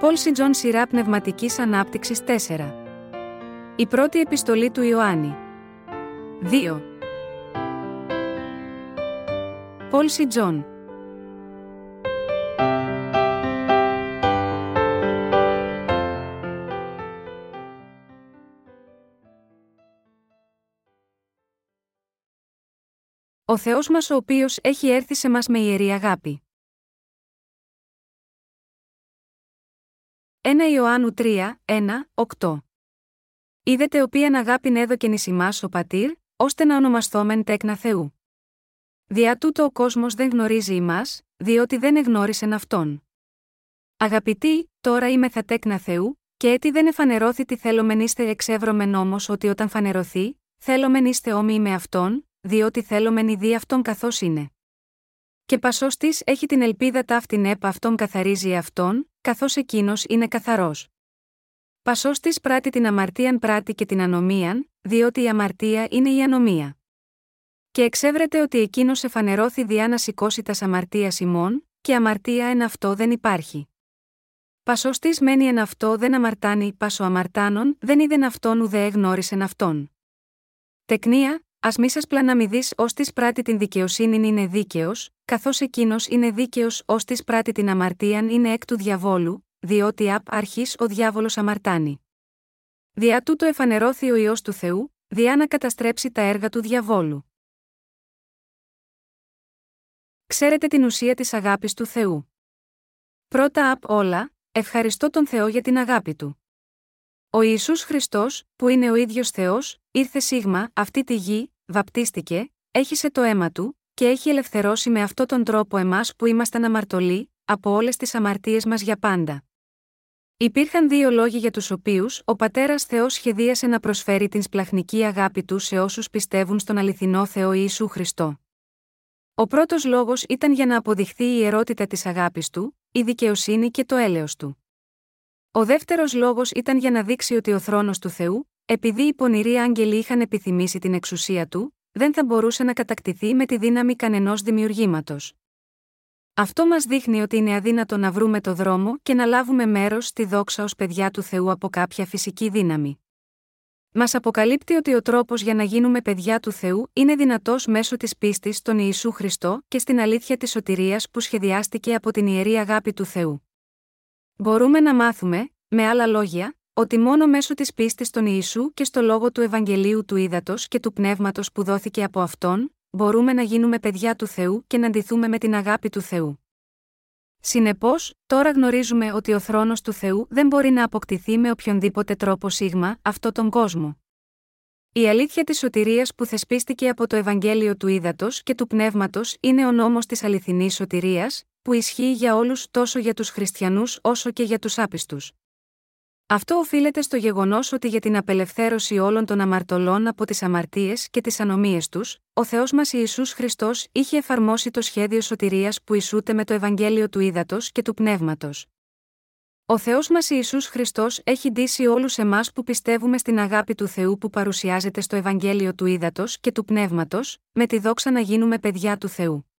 Πολ Τζον Σειρά Πνευματικής Ανάπτυξης 4. Η πρώτη επιστολή του Ιωάννη. 2. Πολ Τζον. Ο Θεός μας ο οποίος έχει έρθει σε μας με ιερή αγάπη. 1 Ιωάννου 3, 1, 8. Είδετε οποίαν αγάπην έδωκεν εις ημάς ο πατήρ, ώστε να ονομαστόμεν τέκνα Θεού. Δια τούτο ο κόσμος δεν γνωρίζει ημάς, διότι δεν εγνώρισεν αυτόν. Αγαπητοί, τώρα είμαι θα τέκνα Θεού, και έτσι δεν εφανερώθη τι θέλομεν είστε εξεύρωμεν όμως ότι όταν φανερωθεί, θέλομεν είστε όμοιοι με αυτόν, διότι θέλομεν ειδή αυτόν καθώς είναι. Και πασός της έχει την ελπίδα ταύτην έπα αυτόν καθαρίζει αυτόν, καθώς εκείνος είναι καθαρός. Πασός της πράττει την αμαρτίαν πράττει και την ανομίαν, διότι η αμαρτία είναι η ανομία. Και εξέβρεται ότι εκείνος εφανερώθη διά να σηκώσει τας αμαρτίας ημών, και αμαρτία εν αυτό δεν υπάρχει. Πασός της μένει εν αυτό δεν αμαρτάνει, πασο αμαρτάνων δεν είδεν αυτόν ουδέ εγνώρισεν αυτόν. Τεκνία, Α μη σας πλαναμιδείς ως της πράττει την δικαιοσύνη είναι δίκαιος, καθώς εκείνος είναι δίκαιος ως της πράττει την αμαρτίαν είναι εκ του διαβόλου, διότι απ' αρχής ο διάβολος αμαρτάνει. Διά τούτο εφανερώθη ο ιό του Θεού, διά να καταστρέψει τα έργα του διαβόλου. Ξέρετε την ουσία της αγάπης του Θεού. Πρώτα απ' όλα, ευχαριστώ τον Θεό για την αγάπη του. Ο Ισού Χριστός, που είναι ο ίδιος Θεός, ήρθε σίγμα, αυτή τη γη, βαπτίστηκε, έχισε το αίμα του, και έχει ελευθερώσει με αυτόν τον τρόπο εμάς που ήμασταν αμαρτωλοί, από όλες τις αμαρτίες μας για πάντα. Υπήρχαν δύο λόγοι για τους οποίους ο πατέρας Θεός σχεδίασε να προσφέρει την σπλαχνική αγάπη του σε όσους πιστεύουν στον αληθινό Θεό Ιησού Χριστό. Ο πρώτος λόγος ήταν για να αποδειχθεί η ιερότητα της αγάπης του, η δικαιοσύνη και το έλεος του. Ο δεύτερος λόγος ήταν για να δείξει ότι ο θρόνος του Θεού, επειδή οι πονηροί άγγελοι είχαν επιθυμήσει την εξουσία του, δεν θα μπορούσε να κατακτηθεί με τη δύναμη κανενός δημιουργήματος. Αυτό μας δείχνει ότι είναι αδύνατο να βρούμε το δρόμο και να λάβουμε μέρος στη δόξα ως παιδιά του Θεού από κάποια φυσική δύναμη. Μας αποκαλύπτει ότι ο τρόπος για να γίνουμε παιδιά του Θεού είναι δυνατός μέσω της πίστης στον Ιησού Χριστό και στην αλήθεια της σωτηρίας που σχεδιάστηκε από την ιερή αγάπη του Θεού. Μπορούμε να μάθουμε, με άλλα λόγια, ότι μόνο μέσω της πίστης στον Ιησού και στο λόγο του Ευαγγελίου του Ήδατος και του Πνεύματος που δόθηκε από αυτόν, μπορούμε να γίνουμε παιδιά του Θεού και να αντιθούμε με την αγάπη του Θεού. Συνεπώς, τώρα γνωρίζουμε ότι ο θρόνος του Θεού δεν μπορεί να αποκτηθεί με οποιονδήποτε τρόπο σίγμα αυτό τον κόσμο. Η αλήθεια της σωτηρίας που θεσπίστηκε από το Ευαγγέλιο του Ήδατος και του Πνεύματος είναι ο νόμος της αληθινής σωτηρίας, που ισχύει για όλους τόσο για τους χριστιανούς όσο και για τους άπιστους. Αυτό οφείλεται στο γεγονός ότι για την απελευθέρωση όλων των αμαρτωλών από τις αμαρτίες και τις ανομίες τους, ο Θεός μας Ιησούς Χριστός είχε εφαρμόσει το σχέδιο σωτηρίας που ισούται με το Ευαγγέλιο του Ήδατος και του Πνεύματος. Ο Θεός μας Ιησούς Χριστός έχει ντύσει όλους εμάς που πιστεύουμε στην αγάπη του Θεού που παρουσιάζεται στο Ευαγγέλιο του Ήδατος και του Πνεύματος, με τη δόξα να γίνουμε παιδιά του Θεού.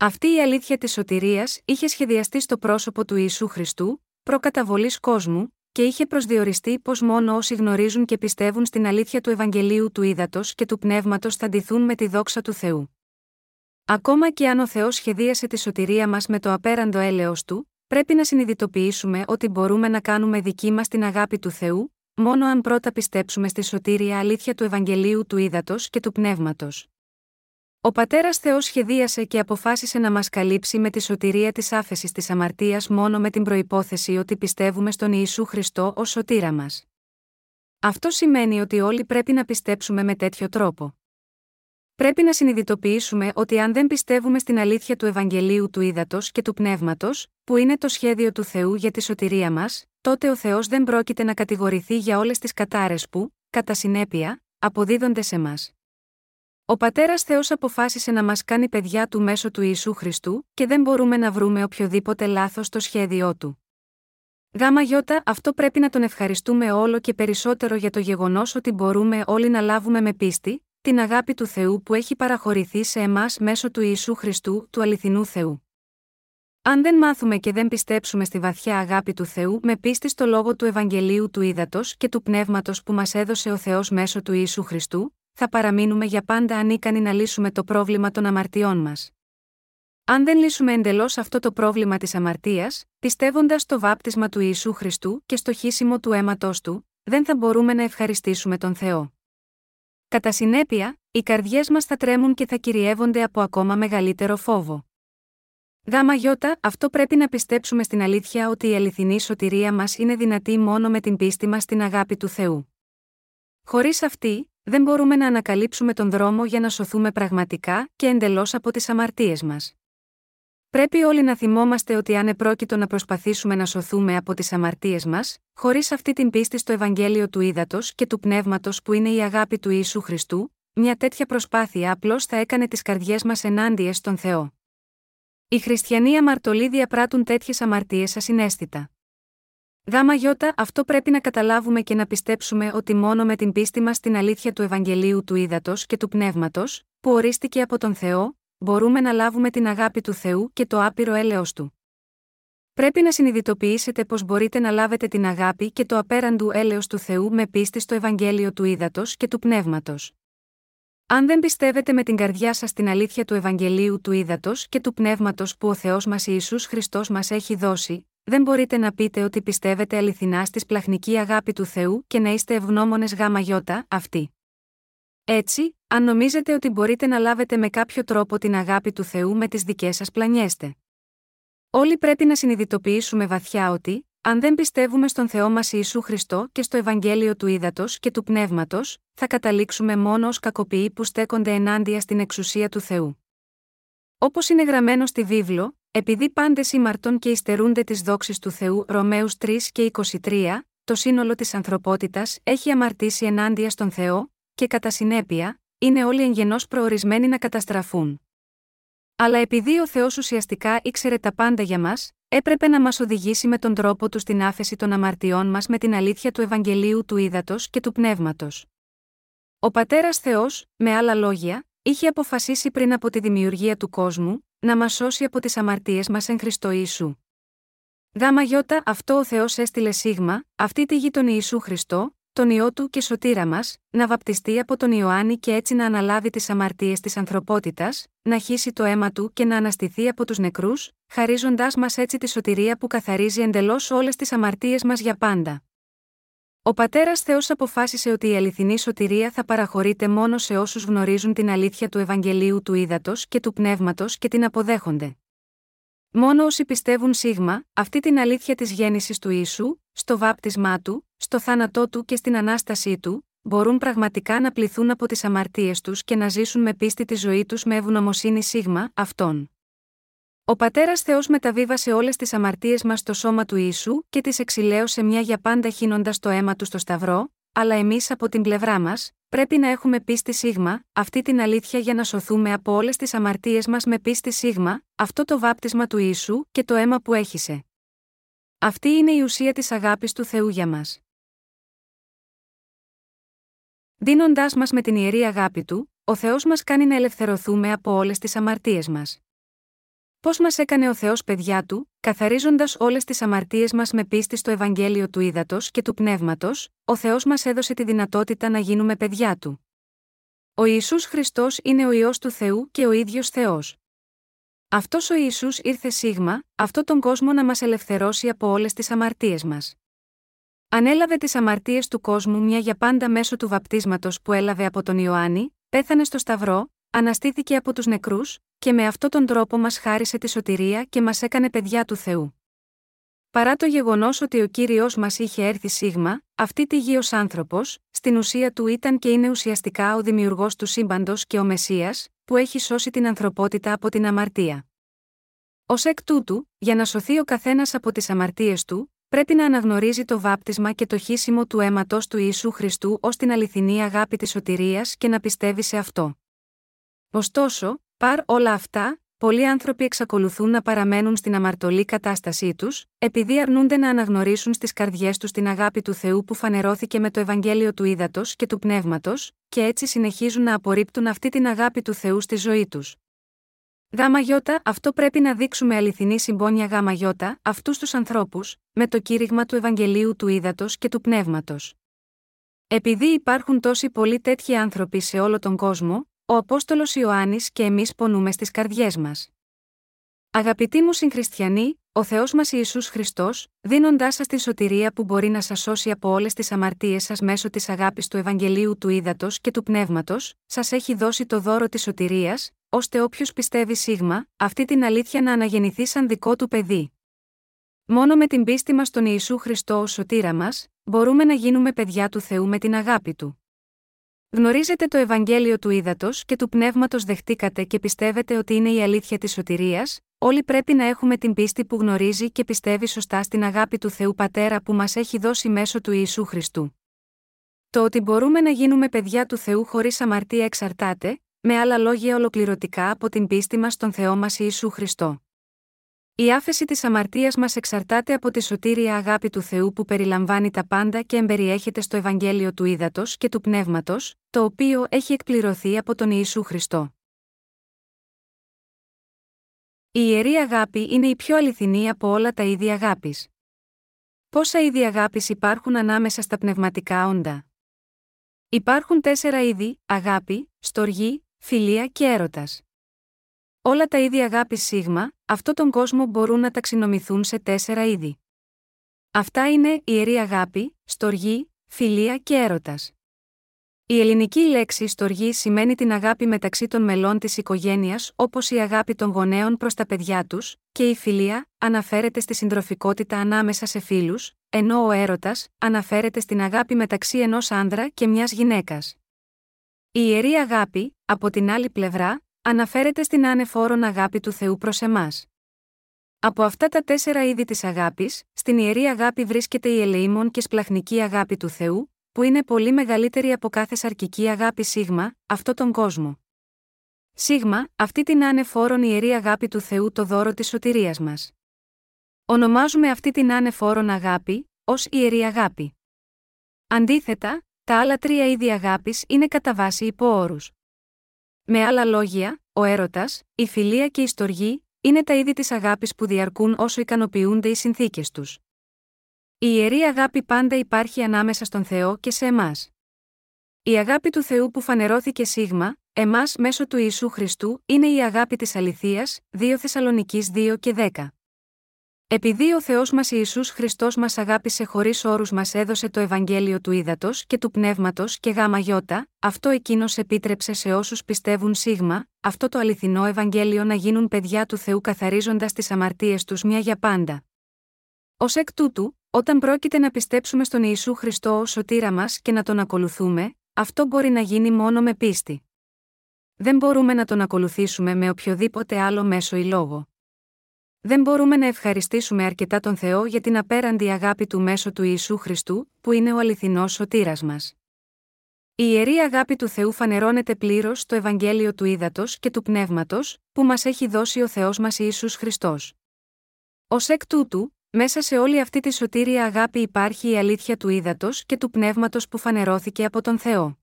Αυτή η αλήθεια της σωτηρίας είχε σχεδιαστεί στο πρόσωπο του Ιησού Χριστού, προκαταβολής κόσμου, και είχε προσδιοριστεί πως μόνο όσοι γνωρίζουν και πιστεύουν στην αλήθεια του Ευαγγελίου του Ήδατος και του Πνεύματος θα ντυθούν με τη δόξα του Θεού. Ακόμα και αν ο Θεός σχεδίασε τη σωτηρία μας με το απέραντο έλεος του, πρέπει να συνειδητοποιήσουμε ότι μπορούμε να κάνουμε δική μας την αγάπη του Θεού, μόνο αν πρώτα πιστέψουμε στη σωτήρια αλήθεια του Ευαγγελίου του Ήδατος και του Πνεύματος. Ο πατέρας Θεός σχεδίασε και αποφάσισε να μας καλύψει με τη σωτηρία της άφεσης της αμαρτίας μόνο με την προπόθεση ότι πιστεύουμε στον Ιησού Χριστό ως σωτήρα μας. Αυτό σημαίνει ότι όλοι πρέπει να πιστέψουμε με τέτοιο τρόπο. Πρέπει να συνειδητοποιήσουμε ότι αν δεν πιστεύουμε στην αλήθεια του Ευαγγελίου του Ήδατος και του Πνεύματος, που είναι το σχέδιο του Θεού για τη σωτηρία μας, τότε ο Θεός δεν πρόκειται να κατηγορηθεί για όλες τις κατάρες που, κατά συνέπεια, αποδίδονται σε μας. Ο πατέρας Θεός αποφάσισε να μας κάνει παιδιά του μέσω του Ιησού Χριστού, και δεν μπορούμε να βρούμε οποιοδήποτε λάθος στο σχέδιό του. Γάμα γιώτα, αυτό πρέπει να τον ευχαριστούμε όλο και περισσότερο για το γεγονός ότι μπορούμε όλοι να λάβουμε με πίστη την αγάπη του Θεού που έχει παραχωρηθεί σε εμάς μέσω του Ιησού Χριστού, του αληθινού Θεού. Αν δεν μάθουμε και δεν πιστέψουμε στη βαθιά αγάπη του Θεού με πίστη στο λόγο του Ευαγγελίου του Ήδατος και του Πνεύματος που μας έδωσε ο Θεός μέσω του Ιησού Χριστού, θα παραμείνουμε για πάντα ανίκανοι να λύσουμε το πρόβλημα των αμαρτιών μας. Αν δεν λύσουμε εντελώς αυτό το πρόβλημα της αμαρτίας, πιστεύοντας στο βάπτισμα του Ιησού Χριστού και στο χύσιμο του αίματό του, δεν θα μπορούμε να ευχαριστήσουμε τον Θεό. Κατά συνέπεια, οι καρδιές μας θα τρέμουν και θα κυριεύονται από ακόμα μεγαλύτερο φόβο. Γάμα γιώτα, αυτό πρέπει να πιστέψουμε στην αλήθεια ότι η αληθινή σωτηρία μας είναι δυνατή μόνο με την πίστη μας στην αγάπη του Θεού. Χωρίς αυτή, δεν μπορούμε να ανακαλύψουμε τον δρόμο για να σωθούμε πραγματικά και εντελώς από τις αμαρτίες μας. Πρέπει όλοι να θυμόμαστε ότι αν επρόκειτο να προσπαθήσουμε να σωθούμε από τις αμαρτίες μας, χωρίς αυτή την πίστη στο Ευαγγέλιο του Ήδατος και του Πνεύματος που είναι η αγάπη του Ιησού Χριστού, μια τέτοια προσπάθεια απλώς θα έκανε τις καρδιές μας ενάντια στον Θεό. Οι χριστιανοί αμαρτωλοί διαπράττουν τέτοιες αμαρτίες ασυναίσθητα. Γάμα γιώτα, αυτό πρέπει να καταλάβουμε και να πιστέψουμε ότι μόνο με την πίστη μας στην αλήθεια του Ευαγγελίου του Ήδατος και του Πνεύματος, που ορίστηκε από τον Θεό, μπορούμε να λάβουμε την αγάπη του Θεού και το άπειρο έλεος του. Πρέπει να συνειδητοποιήσετε πως μπορείτε να λάβετε την αγάπη και το απέραντου έλεος του Θεού με πίστη στο Ευαγγέλιο του Ήδατος και του Πνεύματος. Αν δεν πιστεύετε με την καρδιά σας την αλήθεια του Ευαγγελίου του Ήδατος και του Πνεύματος που ο Θεός μας Ιησούς Χριστός μας έχει δώσει, δεν μπορείτε να πείτε ότι πιστεύετε αληθινά στη σπλαχνική αγάπη του Θεού και να είστε ευγνώμονες γάμα γιώτα, αυτή. Έτσι, αν νομίζετε ότι μπορείτε να λάβετε με κάποιο τρόπο την αγάπη του Θεού με τις δικές σας πλανιέστε. Όλοι πρέπει να συνειδητοποιήσουμε βαθιά ότι, αν δεν πιστεύουμε στον Θεό μας Ιησού Χριστό και στο Ευαγγέλιο του Ήδατος και του Πνεύματος, θα καταλήξουμε μόνο ως κακοποιοί που στέκονται ενάντια στην εξουσία του Θεού. Όπως είναι γραμμένο στη βίβλο, επειδή πάντες ήμαρτον και υστερούνται τις δόξεις του Θεού Ρωμαίους 3 και 23, το σύνολο της ανθρωπότητας έχει αμαρτήσει ενάντια στον Θεό, και κατά συνέπεια, είναι όλοι εγγενώς προορισμένοι να καταστραφούν. Αλλά επειδή ο Θεός ουσιαστικά ήξερε τα πάντα για μας, έπρεπε να μας οδηγήσει με τον τρόπο του στην άφεση των αμαρτιών μας με την αλήθεια του Ευαγγελίου του Ήδατος και του Πνεύματος. Ο πατέρας Θεός, με άλλα λόγια, είχε αποφασίσει πριν από τη δημιουργία του κόσμου, να μας σώσει από τις αμαρτίες μας εν Χριστώ Ιησού. Γάμα γιώτα αυτό ο Θεός έστειλε σίγμα, αυτή τη γη τον Ιησού Χριστό, τον ιό του και σωτήρα μας, να βαπτιστεί από τον Ιωάννη και έτσι να αναλάβει τις αμαρτίες της ανθρωπότητας, να χύσει το αίμα του και να αναστηθεί από τους νεκρούς, χαρίζοντάς μας έτσι τη σωτηρία που καθαρίζει εντελώς όλες τις αμαρτίες μας για πάντα. Ο πατέρας Θεός αποφάσισε ότι η αληθινή σωτηρία θα παραχωρείται μόνο σε όσους γνωρίζουν την αλήθεια του Ευαγγελίου του Ήδατος και του Πνεύματος και την αποδέχονται. Μόνο όσοι πιστεύουν σίγμα, αυτή την αλήθεια της γέννησης του ίσου, στο βάπτισμά του, στο θάνατό του και στην ανάστασή του, μπορούν πραγματικά να πληθούν από τις αμαρτίες τους και να ζήσουν με πίστη τη ζωή τους με ευγνωμοσύνη σίγμα, αυτόν. Ο πατέρας Θεός μεταβίβασε όλες τις αμαρτίες μας στο σώμα του ίσου και τις εξηλαίωσε μια για πάντα χύνοντας το αίμα του στο Σταυρό, αλλά εμείς από την πλευρά μας, πρέπει να έχουμε πίστη σίγμα, αυτή την αλήθεια για να σωθούμε από όλες τις αμαρτίες μας με πίστη σίγμα, αυτό το βάπτισμα του ίσου και το αίμα που έχησε. Αυτή είναι η ουσία της αγάπης του Θεού για μας. Δίνοντάς μας με την ιερή αγάπη του, ο Θεός μας κάνει να ελευθερωθούμε από όλες τις αμαρτίες μας. Πώς μας έκανε ο Θεός παιδιά του, καθαρίζοντας όλες τις αμαρτίες μας με πίστη στο Ευαγγέλιο του Ήδατος και του Πνεύματος, ο Θεός μας έδωσε τη δυνατότητα να γίνουμε παιδιά του. Ο Ιησούς Χριστός είναι ο ιό του Θεού και ο ίδιος Θεός. Αυτός ο Ιησούς ήρθε σίγμα, αυτό τον κόσμο να μας ελευθερώσει από όλες τις αμαρτίες μας. Ανέλαβε τις αμαρτίες του κόσμου μια για πάντα μέσω του βαπτίσματος που έλαβε από τον Ιωάννη, πέθανε στο Σταυρό, αναστήθηκε από τους νεκρούς, και με αυτόν τον τρόπο μας χάρισε τη σωτηρία και μας έκανε παιδιά του Θεού. Παρά το γεγονός ότι ο κύριος μας είχε έρθει σίγμα, αυτή τη γη ως άνθρωπος, στην ουσία του ήταν και είναι ουσιαστικά ο δημιουργός του σύμπαντος και ο Μεσία, που έχει σώσει την ανθρωπότητα από την αμαρτία. Ω εκ τούτου, για να σωθεί ο καθένας από τις αμαρτίες του, πρέπει να αναγνωρίζει το βάπτισμα και το χύσιμο του αίματος του Ιησού Χριστού ως την αληθινή αγάπη της σωτηρίας και να πιστεύει σε αυτό. Ωστόσο, παρ όλα αυτά, πολλοί άνθρωποι εξακολουθούν να παραμένουν στην αμαρτωλή κατάστασή τους, επειδή αρνούνται να αναγνωρίσουν στις καρδιές τους την αγάπη του Θεού που φανερώθηκε με το Ευαγγέλιο του Ήδατος και του Πνεύματος, και έτσι συνεχίζουν να απορρίπτουν αυτή την αγάπη του Θεού στη ζωή τους. Γάμα γιώτα, αυτό πρέπει να δείξουμε αληθινή συμπόνια γάμα γιώτα, αυτούς τους ανθρώπους, με το κήρυγμα του Ευαγγελίου του Ήδατος και του Πνεύματος. Επειδή υπάρχουν τόσοι πολλοί τέτοιοι άνθρωποι σε όλο τον κόσμο, ο Απόστολος Ιωάννης και εμείς πονούμε στις καρδιές μας. Αγαπητοί μου συγχριστιανοί, ο Θεός μας Ιησούς Χριστός, δίνοντάς σας τη σωτηρία που μπορεί να σας σώσει από όλες τις αμαρτίες σας μέσω της αγάπης του Ευαγγελίου του Ήδατος και του Πνεύματος, σας έχει δώσει το δώρο της σωτηρίας, ώστε όποιος πιστεύει σίγμα, αυτή την αλήθεια να αναγεννηθεί σαν δικό του παιδί. Μόνο με την πίστη μας στον Ιησού Χριστό ως σωτήρα μας, μπορούμε να γίνουμε παιδιά του Θεού με την αγάπη του. Γνωρίζετε το Ευαγγέλιο του Ήδατος και του Πνεύματος δεχτήκατε και πιστεύετε ότι είναι η αλήθεια της σωτηρίας, όλοι πρέπει να έχουμε την πίστη που γνωρίζει και πιστεύει σωστά στην αγάπη του Θεού Πατέρα που μας έχει δώσει μέσω του Ιησού Χριστού. Το ότι μπορούμε να γίνουμε παιδιά του Θεού χωρίς αμαρτία εξαρτάται, με άλλα λόγια ολοκληρωτικά από την πίστη μας στον Θεό μας Ιησού Χριστό. Η άφεση της αμαρτίας μας εξαρτάται από τη σωτήρια αγάπη του Θεού που περιλαμβάνει τα πάντα και εμπεριέχεται στο Ευαγγέλιο του Ήδατος και του Πνεύματος, το οποίο έχει εκπληρωθεί από τον Ιησού Χριστό. Η ιερή αγάπη είναι η πιο αληθινή από όλα τα είδη αγάπης. Πόσα είδη αγάπης υπάρχουν ανάμεσα στα πνευματικά όντα; Υπάρχουν τέσσερα είδη: αγάπη, στοργή, φιλία και έρωτας. Όλα τα είδη αγάπη σίγμα, αυτό τον κόσμο μπορούν να ταξινομηθούν σε τέσσερα είδη. Αυτά είναι ιερή αγάπη, στοργή, φιλία και έρωτας. Η ελληνική λέξη στοργή σημαίνει την αγάπη μεταξύ των μελών της οικογένειας, όπως η αγάπη των γονέων προς τα παιδιά τους, και η φιλία αναφέρεται στη συντροφικότητα ανάμεσα σε φίλους, ενώ ο έρωτας αναφέρεται στην αγάπη μεταξύ ενός άνδρα και μιας γυναίκας. Η ιερή αγάπη, από την άλλη πλευρά, αναφέρεται στην ανεφόρον αγάπη του Θεού προς εμάς. Από αυτά τα τέσσερα είδη της αγάπης, στην ιερή αγάπη βρίσκεται η ελεήμων και σπλαχνική αγάπη του Θεού, που είναι πολύ μεγαλύτερη από κάθε σαρκική αγάπη σίγμα, αυτό τον κόσμο. Σίγμα, αυτή την ανεφόρον ιερή αγάπη του Θεού το δώρο της σωτηρίας μας. Ονομάζουμε αυτή την ανεφόρον αγάπη, ως ιερή αγάπη. Αντίθετα, τα άλλα τρία είδη αγάπης είναι κατά βάση υπό όρους. Με άλλα λόγια, ο έρωτας, η φιλία και η στοργή είναι τα είδη της αγάπης που διαρκούν όσο ικανοποιούνται οι συνθήκες τους. Η ιερή αγάπη πάντα υπάρχει ανάμεσα στον Θεό και σε εμάς. Η αγάπη του Θεού που φανερώθηκε σίγμα, εμάς μέσω του Ιησού Χριστού, είναι η αγάπη της αληθείας, 2 Θεσσαλονική 2 και 10. Επειδή ο Θεός μας Ιησούς Χριστός μας αγάπησε χωρίς όρους μας έδωσε το Ευαγγέλιο του Ήδατος και του Πνεύματος και γάμα γιώτα, αυτό εκείνος επίτρεψε σε όσους πιστεύουν σίγμα, αυτό το αληθινό Ευαγγέλιο να γίνουν παιδιά του Θεού καθαρίζοντας τις αμαρτίες τους μια για πάντα. Ω εκ τούτου, όταν πρόκειται να πιστέψουμε στον Ιησού Χριστό ως σωτήρα μας και να τον ακολουθούμε, αυτό μπορεί να γίνει μόνο με πίστη. Δεν μπορούμε να τον ακολουθήσουμε με οποιοδήποτε άλλο μέσο ή λόγο. Δεν μπορούμε να ευχαριστήσουμε αρκετά τον Θεό για την απέραντη αγάπη του μέσω του Ιησού Χριστού, που είναι ο αληθινός σωτήρας μας. Η ιερή αγάπη του Θεού φανερώνεται πλήρως στο Ευαγγέλιο του Ήδατος και του Πνεύματος, που μας έχει δώσει ο Θεός μας Ιησούς Χριστός. Ω εκ τούτου, μέσα σε όλη αυτή τη σωτήρια αγάπη υπάρχει η αλήθεια του Ήδατος και του Πνεύματος που φανερώθηκε από τον Θεό.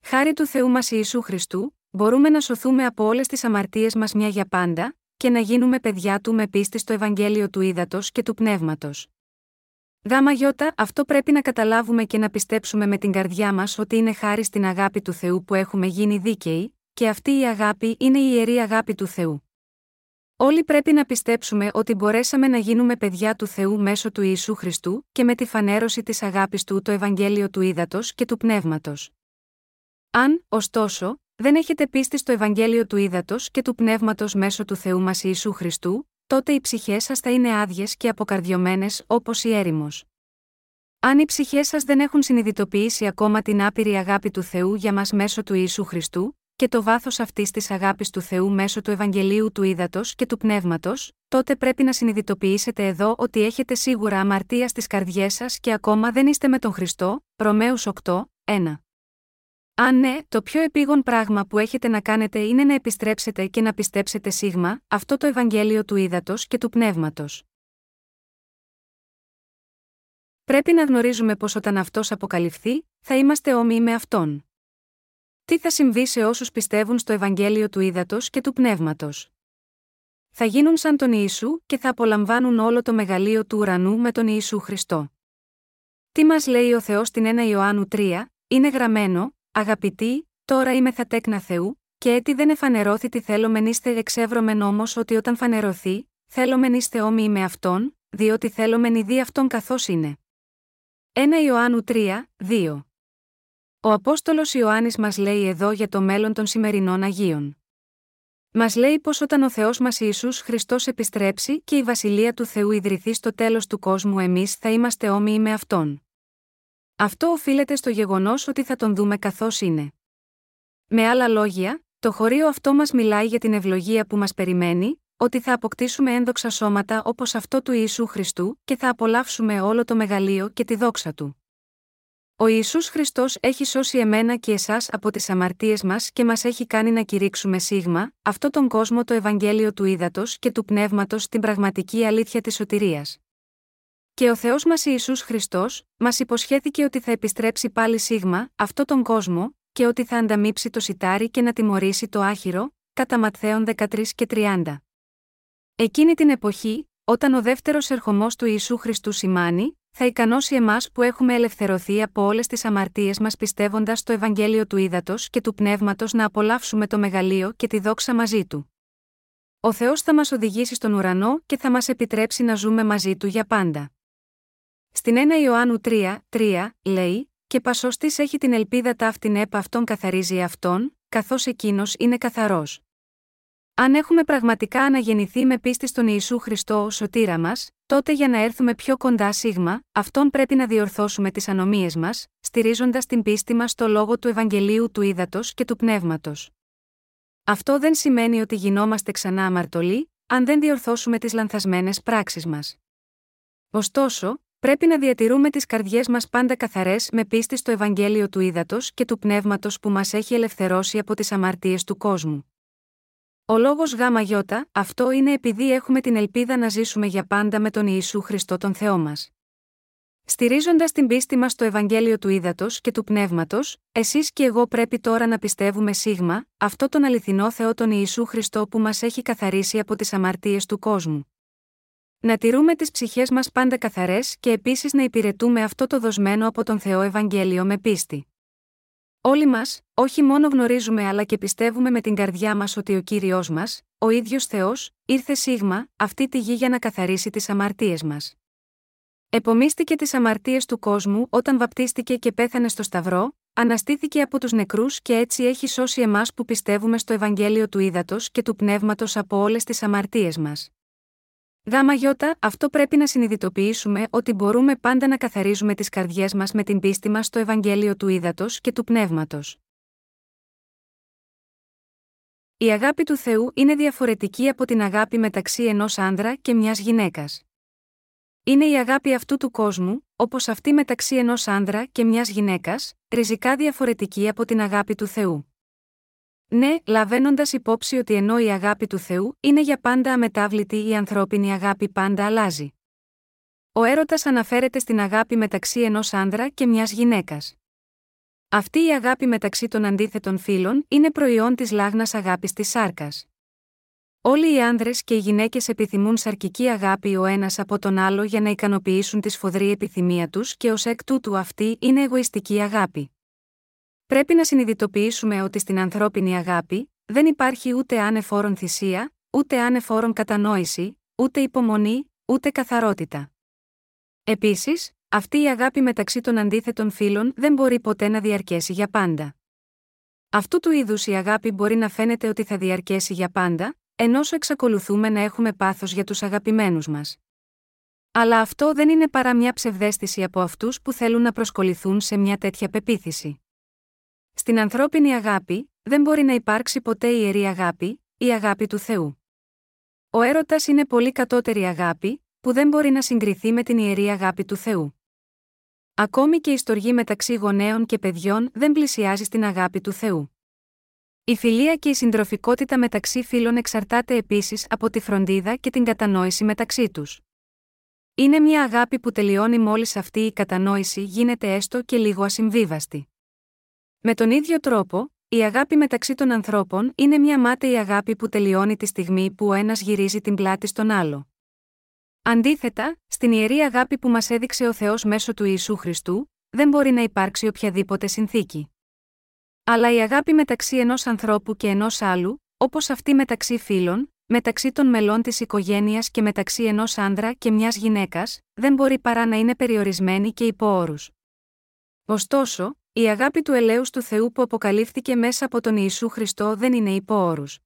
Χάρη του Θεού μας Ιησού Χριστού, μπορούμε να σωθούμε από όλες τις αμαρτίες μας μια για πάντα, και να γίνουμε παιδιά του με πίστη στο Ευαγγέλιο του Ήδατος και του Πνεύματος. Γάμα γιώτα, αυτό πρέπει να καταλάβουμε και να πιστέψουμε με την καρδιά μας ότι είναι χάρη στην αγάπη του Θεού που έχουμε γίνει δίκαιοι, και αυτή η αγάπη είναι η ιερή αγάπη του Θεού. Όλοι πρέπει να πιστέψουμε ότι μπορέσαμε να γίνουμε παιδιά του Θεού μέσω του Ιησού Χριστού και με τη φανέρωση της αγάπης του το Ευαγγέλιο του Ήδατος και του Πνεύματος. Αν, ωστόσο, δεν έχετε πίστη στο Ευαγγέλιο του Ήδατος και του Πνεύματος μέσω του Θεού μας Ιησού Χριστού, τότε οι ψυχές σας θα είναι άδειες και αποκαρδιωμένες όπως η έρημος. Αν οι ψυχές σας δεν έχουν συνειδητοποιήσει ακόμα την άπειρη αγάπη του Θεού για μας μέσω του Ιησού Χριστού, και το βάθος αυτής της αγάπης του Θεού μέσω του Ευαγγελίου του Ήδατος και του Πνεύματος, τότε πρέπει να συνειδητοποιήσετε εδώ ότι έχετε σίγουρα αμαρτία στις καρδιές σας και ακόμα δεν είστε με τον Χριστό, Ρωμαίους 8, 1. Αν ναι, το πιο επίγον πράγμα που έχετε να κάνετε είναι να επιστρέψετε και να πιστέψετε σίγμα, αυτό το Ευαγγέλιο του Ήδατος και του Πνεύματος. Πρέπει να γνωρίζουμε πως όταν αυτός αποκαλυφθεί, θα είμαστε όμοιοι με αυτόν. Τι θα συμβεί σε όσους πιστεύουν στο Ευαγγέλιο του Ήδατος και του Πνεύματος; Θα γίνουν σαν τον Ιησού και θα απολαμβάνουν όλο το μεγαλείο του ουρανού με τον Ιησού Χριστό. Τι μας λέει ο Θεός στην 1 Ιωάννου 3, είναι γραμμένο, αγαπητοί, τώρα είμαι θα τέκνα Θεού, και έτσι δεν εφανερώθη τι θέλομεν είστε εξεύρωμεν όμως ότι όταν φανερωθεί, θέλομεν είστε όμοιοι με αυτόν, διότι θέλομεν ειδεί αυτόν καθώς είναι. 1 Ιωάννου 3, 2. Ο Απόστολος Ιωάννης μας λέει εδώ για το μέλλον των σημερινών Αγίων. Μας λέει πως όταν ο Θεός μας Ισού Χριστός επιστρέψει και η βασιλεία του Θεού ιδρυθεί στο τέλος του κόσμου, εμείς θα είμαστε όμοιοι με αυτόν. Αυτό οφείλεται στο γεγονός ότι θα τον δούμε καθώς είναι. Με άλλα λόγια, το χωρίο αυτό μας μιλάει για την ευλογία που μας περιμένει, ότι θα αποκτήσουμε ένδοξα σώματα όπως αυτό του Ιησού Χριστού και θα απολαύσουμε όλο το μεγαλείο και τη δόξα του. Ο Ισού Χριστός έχει σώσει εμένα και εσάς από τις αμαρτίες μας και μας έχει κάνει να κηρύξουμε σίγμα, αυτό τον κόσμο το Ευαγγέλιο του Ήδατος και του Πνεύματος στην πραγματική αλήθεια της σωτηρίας. Και ο Θεός μας Ιησούς Χριστός, μας υποσχέθηκε ότι θα επιστρέψει πάλι σίγμα, αυτό τον κόσμο, και ότι θα ανταμείψει το σιτάρι και να τιμωρήσει το άχυρο, κατά Ματθαίων 13 και 30. Εκείνη την εποχή, όταν ο δεύτερος ερχομός του Ιησού Χριστού σημάνει, θα ικανώσει εμάς που έχουμε ελευθερωθεί από όλες τις αμαρτίες μας πιστεύοντας στο Ευαγγέλιο του Ήδατος και του Πνεύματος να απολαύσουμε το μεγαλείο και τη δόξα μαζί του. Ο Θεός θα μας οδηγήσει στον ουρανό και θα μας επιτρέψει να ζούμε μαζί του για πάντα. Στην 1 Ιωάννου 3, 3, λέει: Και πασώστης έχει την ελπίδα ταύτην έπα αυτόν καθαρίζει αυτόν, καθώς εκείνος είναι καθαρός. Αν έχουμε πραγματικά αναγεννηθεί με πίστη στον Ιησού Χριστό ως σωτήρα μας, τότε για να έρθουμε πιο κοντά σίγμα, αυτόν πρέπει να διορθώσουμε τις ανομίες μας, στηρίζοντας την πίστη μας στο λόγο του Ευαγγελίου του Ήδατος και του Πνεύματος. Αυτό δεν σημαίνει ότι γινόμαστε ξανά αμαρτωλοί, αν δεν διορθώσουμε τις λανθασμένες πράξεις μας. Ωστόσο, πρέπει να διατηρούμε τις καρδιές μας πάντα καθαρές με πίστη στο Ευαγγέλιο του Ήδατος και του Πνεύματος που μας έχει ελευθερώσει από τις αμαρτίες του κόσμου. Ο λόγος ΓΙ, αυτό είναι επειδή έχουμε την ελπίδα να ζήσουμε για πάντα με τον Ιησού Χριστό τον Θεό μας. Στηρίζοντας την πίστη μας στο Ευαγγέλιο του Ήδατος και του Πνεύματος, εσείς και εγώ πρέπει τώρα να πιστεύουμε σίγμα, αυτό τον αληθινό Θεό τον Ιησού Χριστό που μας έχει καθαρίσει από τις αμαρτίες του κόσμου. Να τηρούμε τις ψυχές μας πάντα καθαρές και επίσης να υπηρετούμε αυτό το δοσμένο από τον Θεό Ευαγγέλιο με πίστη. Όλοι μας, όχι μόνο γνωρίζουμε αλλά και πιστεύουμε με την καρδιά μας ότι ο κύριος μας, ο ίδιος Θεός, ήρθε σίγμα, αυτή τη γη για να καθαρίσει τις αμαρτίες μας. Επομίστηκε τις αμαρτίες του κόσμου όταν βαπτίστηκε και πέθανε στο Σταυρό, αναστήθηκε από τους νεκρούς και έτσι έχει σώσει εμάς που πιστεύουμε στο Ευαγγέλιο του Ήδατος και του Πνεύματος από όλες τις αμαρτίες μας. Γάμα γιώτα, αυτό πρέπει να συνειδητοποιήσουμε ότι μπορούμε πάντα να καθαρίζουμε τις καρδιές μας με την πίστη μας στο Ευαγγέλιο του Ήδατος και του Πνεύματος. Η αγάπη του Θεού είναι διαφορετική από την αγάπη μεταξύ ενός άνδρα και μιας γυναίκας. Είναι η αγάπη αυτού του κόσμου, όπως αυτή μεταξύ ενός άνδρα και μιας γυναίκας, ριζικά διαφορετική από την αγάπη του Θεού. Ναι, λαβαίνοντας υπόψη ότι ενώ η αγάπη του Θεού είναι για πάντα αμετάβλητη, η ανθρώπινη αγάπη πάντα αλλάζει. Ο έρωτας αναφέρεται στην αγάπη μεταξύ ενός άνδρα και μιας γυναίκας. Αυτή η αγάπη μεταξύ των αντίθετων φίλων είναι προϊόν της λάγνας αγάπης της σάρκας. Όλοι οι άνδρες και οι γυναίκες επιθυμούν σαρκική αγάπη ο ένας από τον άλλο για να ικανοποιήσουν τη σφοδρή επιθυμία τους και ως εκ τούτου αυτή είναι εγωιστική αγάπη. Πρέπει να συνειδητοποιήσουμε ότι στην ανθρώπινη αγάπη δεν υπάρχει ούτε άνεφόρον θυσία, ούτε άνεφόρον κατανόηση, ούτε υπομονή, ούτε καθαρότητα. Επίσης, αυτή η αγάπη μεταξύ των αντίθετων φίλων δεν μπορεί ποτέ να διαρκέσει για πάντα. Αυτού του είδους η αγάπη μπορεί να φαίνεται ότι θα διαρκέσει για πάντα, ενώ εξακολουθούμε να έχουμε πάθος για τους αγαπημένους μας. Αλλά αυτό δεν είναι παρά μια ψευδέστηση από αυτούς που θέλουν να προσκοληθούν σε μια τέτοια πεποίθηση. Στην ανθρώπινη αγάπη, δεν μπορεί να υπάρξει ποτέ ιερή αγάπη, η αγάπη του Θεού. Ο έρωτας είναι πολύ κατώτερη αγάπη, που δεν μπορεί να συγκριθεί με την ιερή αγάπη του Θεού. Ακόμη και η στοργή μεταξύ γονέων και παιδιών δεν πλησιάζει στην αγάπη του Θεού. Η φιλία και η συντροφικότητα μεταξύ φίλων εξαρτάται επίσης από τη φροντίδα και την κατανόηση μεταξύ τους. Είναι μια αγάπη που τελειώνει μόλις αυτή η κατανόηση γίνεται έστω και λίγο ασυμβίβαστη. Με τον ίδιο τρόπο, η αγάπη μεταξύ των ανθρώπων είναι μια μάταιη αγάπη που τελειώνει τη στιγμή που ο ένας γυρίζει την πλάτη στον άλλο. Αντίθετα, στην ιερή αγάπη που μας έδειξε ο Θεός μέσω του Ιησού Χριστού, δεν μπορεί να υπάρξει οποιαδήποτε συνθήκη. Αλλά η αγάπη μεταξύ ενός ανθρώπου και ενός άλλου, όπως αυτή μεταξύ φίλων, μεταξύ των μελών της οικογένειας και μεταξύ ενός άνδρα και μιας γυναίκας, δεν μπορεί παρά να είναι περιορισμένη και υπό όρους. Ωστόσο, η αγάπη του ελέους του Θεού που αποκαλύφθηκε μέσα από τον Ιησού Χριστό δεν είναι υπό όρους.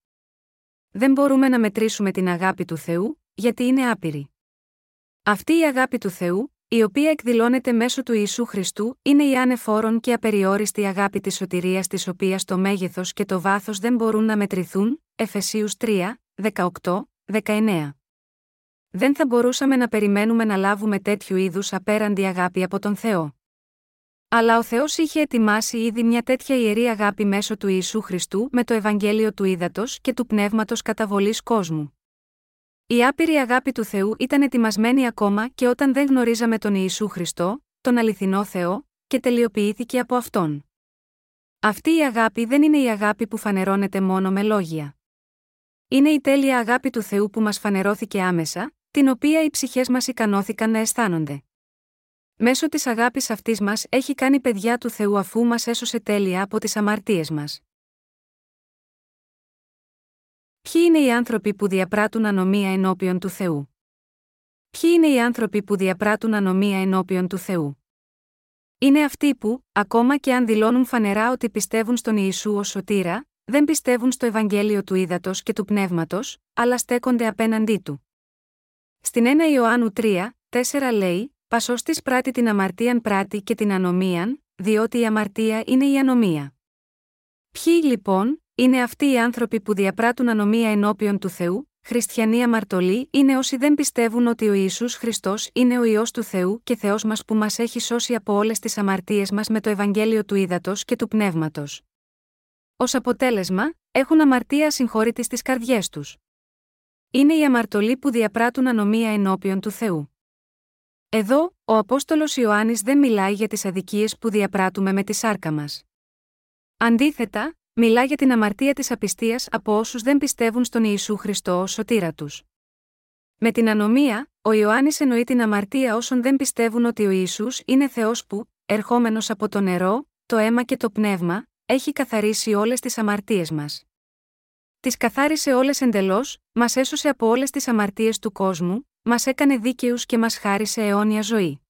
Δεν μπορούμε να μετρήσουμε την αγάπη του Θεού, γιατί είναι άπειρη. Αυτή η αγάπη του Θεού, η οποία εκδηλώνεται μέσω του Ιησού Χριστού, είναι η άνεφόρον και απεριόριστη αγάπη της σωτηρίας της οποίας το μέγεθος και το βάθος δεν μπορούν να μετρηθούν, Εφεσίους 3, 18, 19. Δεν θα μπορούσαμε να περιμένουμε να λάβουμε τέτοιου είδους απέραντη αγάπη από τον Θεό. Αλλά ο Θεός είχε ετοιμάσει ήδη μια τέτοια ιερή αγάπη μέσω του Ιησού Χριστού με το Ευαγγέλιο του Ήδατος και του Πνεύματος καταβολής κόσμου. Η άπειρη αγάπη του Θεού ήταν ετοιμασμένη ακόμα και όταν δεν γνωρίζαμε τον Ιησού Χριστό, τον αληθινό Θεό, και τελειοποιήθηκε από αυτόν. Αυτή η αγάπη δεν είναι η αγάπη που φανερώνεται μόνο με λόγια. Είναι η τέλεια αγάπη του Θεού που μας φανερώθηκε άμεσα, την οποία οι ψυχές μας ικανώθηκαν να αισθάνονται. Μέσω της αγάπης αυτής μας έχει κάνει παιδιά του Θεού αφού μας έσωσε τέλεια από τις αμαρτίες μας. Ποιοι είναι οι άνθρωποι που διαπράττουν ανομία ενώπιον του Θεού; Ποιοι είναι οι άνθρωποι που διαπράττουν ανομία ενώπιον του Θεού; Είναι αυτοί που, ακόμα και αν δηλώνουν φανερά ότι πιστεύουν στον Ιησού ως σωτήρα, δεν πιστεύουν στο Ευαγγέλιο του Ήδατος και του Πνεύματος, αλλά στέκονται απέναντί του. Στην 1 Ιωάννου 3, 4 λέει: Πασός της πράττει την αμαρτίαν πράττει και την ανομίαν, διότι η αμαρτία είναι η ανομία. Ποιοι λοιπόν, είναι αυτοί οι άνθρωποι που διαπράττουν ανομία ενώπιον του Θεού, χριστιανοί αμαρτωλοί είναι όσοι δεν πιστεύουν ότι ο Ιησούς Χριστός είναι ο ιό του Θεού και Θεός μας που μας έχει σώσει από όλες τις αμαρτίες μας με το Ευαγγέλιο του Ήδατος και του Πνεύματος. Ω αποτέλεσμα, έχουν αμαρτία συγχώρητη στις καρδιές τους. Είναι οι αμαρτωλοί που διαπράττουν ανομία ενώπιον του Θεού. Εδώ, ο Απόστολος Ιωάννης δεν μιλάει για τις αδικίες που διαπράττουμε με τη σάρκα μας. Αντίθετα, μιλά για την αμαρτία της απιστίας από όσους δεν πιστεύουν στον Ιησού Χριστό ως σωτήρα τους. Με την ανομία, ο Ιωάννης εννοεί την αμαρτία όσων δεν πιστεύουν ότι ο Ιησούς είναι Θεός που, ερχόμενος από το νερό, το αίμα και το πνεύμα, έχει καθαρίσει όλες τις αμαρτίες μας. Τις καθάρισε όλες εντελώς, μας έσωσε από όλες τις αμαρτίες του κόσμου, μας έκανε δίκαιους και μας χάρισε αιώνια ζωή.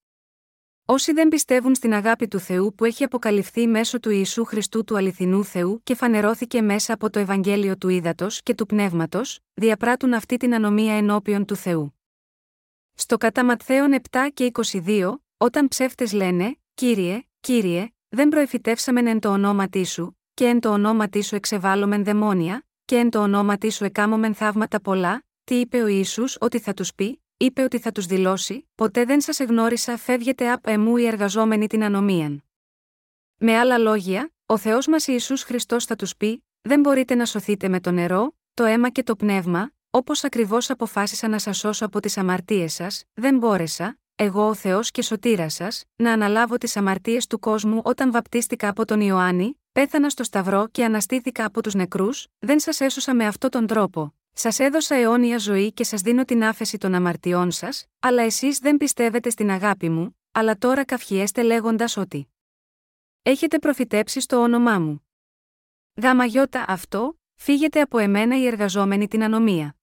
Όσοι δεν πιστεύουν στην αγάπη του Θεού που έχει αποκαλυφθεί μέσω του Ιησού Χριστού του αληθινού Θεού και φανερώθηκε μέσα από το Ευαγγέλιο του Ήδατος και του Πνεύματος, διαπράττουν αυτή την ανομία ενώπιον του Θεού. Στο κατά Ματθαίων 7 και 22, όταν ψεύτες λένε, Κύριε, Κύριε, δεν προεφητεύσαμεν εν το ονόματί σου, και εν το ονόματί σου εξεβάλλομεν δαιμόνια, και εν το ονόματί σου εκάμωμεν θαύματα πολλά, τι είπε ο Ισού ότι θα τους πει, είπε ότι θα τους δηλώσει: Ποτέ δεν σας εγνώρισα, φεύγετε απ' εμού οι εργαζόμενοι την ανομίαν. Με άλλα λόγια, ο Θεός μας Ιησούς Χριστός θα τους πει: Δεν μπορείτε να σωθείτε με το νερό, το αίμα και το πνεύμα, όπως ακριβώς αποφάσισα να σας σώσω από τις αμαρτίες σας, δεν μπόρεσα, εγώ ο Θεός και σωτήρα σας, να αναλάβω τις αμαρτίες του κόσμου όταν βαπτίστηκα από τον Ιωάννη, πέθανα στο Σταυρό και αναστήθηκα από τους νεκρούς, δεν σας έσωσα με αυτόν τον τρόπο. Σας έδωσα αιώνια ζωή και σας δίνω την άφεση των αμαρτιών σας, αλλά εσείς δεν πιστεύετε στην αγάπη μου, αλλά τώρα καυχιέστε λέγοντας ότι. Έχετε προφητέψει στο όνομά μου. Γάμα γιώτα αυτό, φύγετε από εμένα οι εργαζόμενοι την ανομία.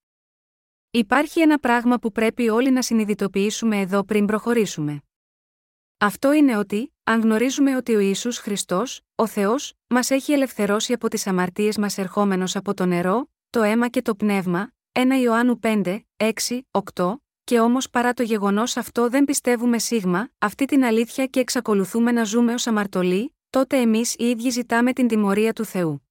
Υπάρχει ένα πράγμα που πρέπει όλοι να συνειδητοποιήσουμε εδώ πριν προχωρήσουμε. Αυτό είναι ότι, αν γνωρίζουμε ότι ο Ισού Χριστός, ο Θεός, μας έχει ελευθερώσει από τις αμαρτίες μας ερχόμενος από το νερό, το αίμα και το πνεύμα, 1 Ιωάννου 5, 6, 8, και όμως παρά το γεγονός αυτό δεν πιστεύουμε σίγμα, αυτή την αλήθεια και εξακολουθούμε να ζούμε ως αμαρτωλοί, τότε εμείς οι ίδιοι ζητάμε την τιμωρία του Θεού.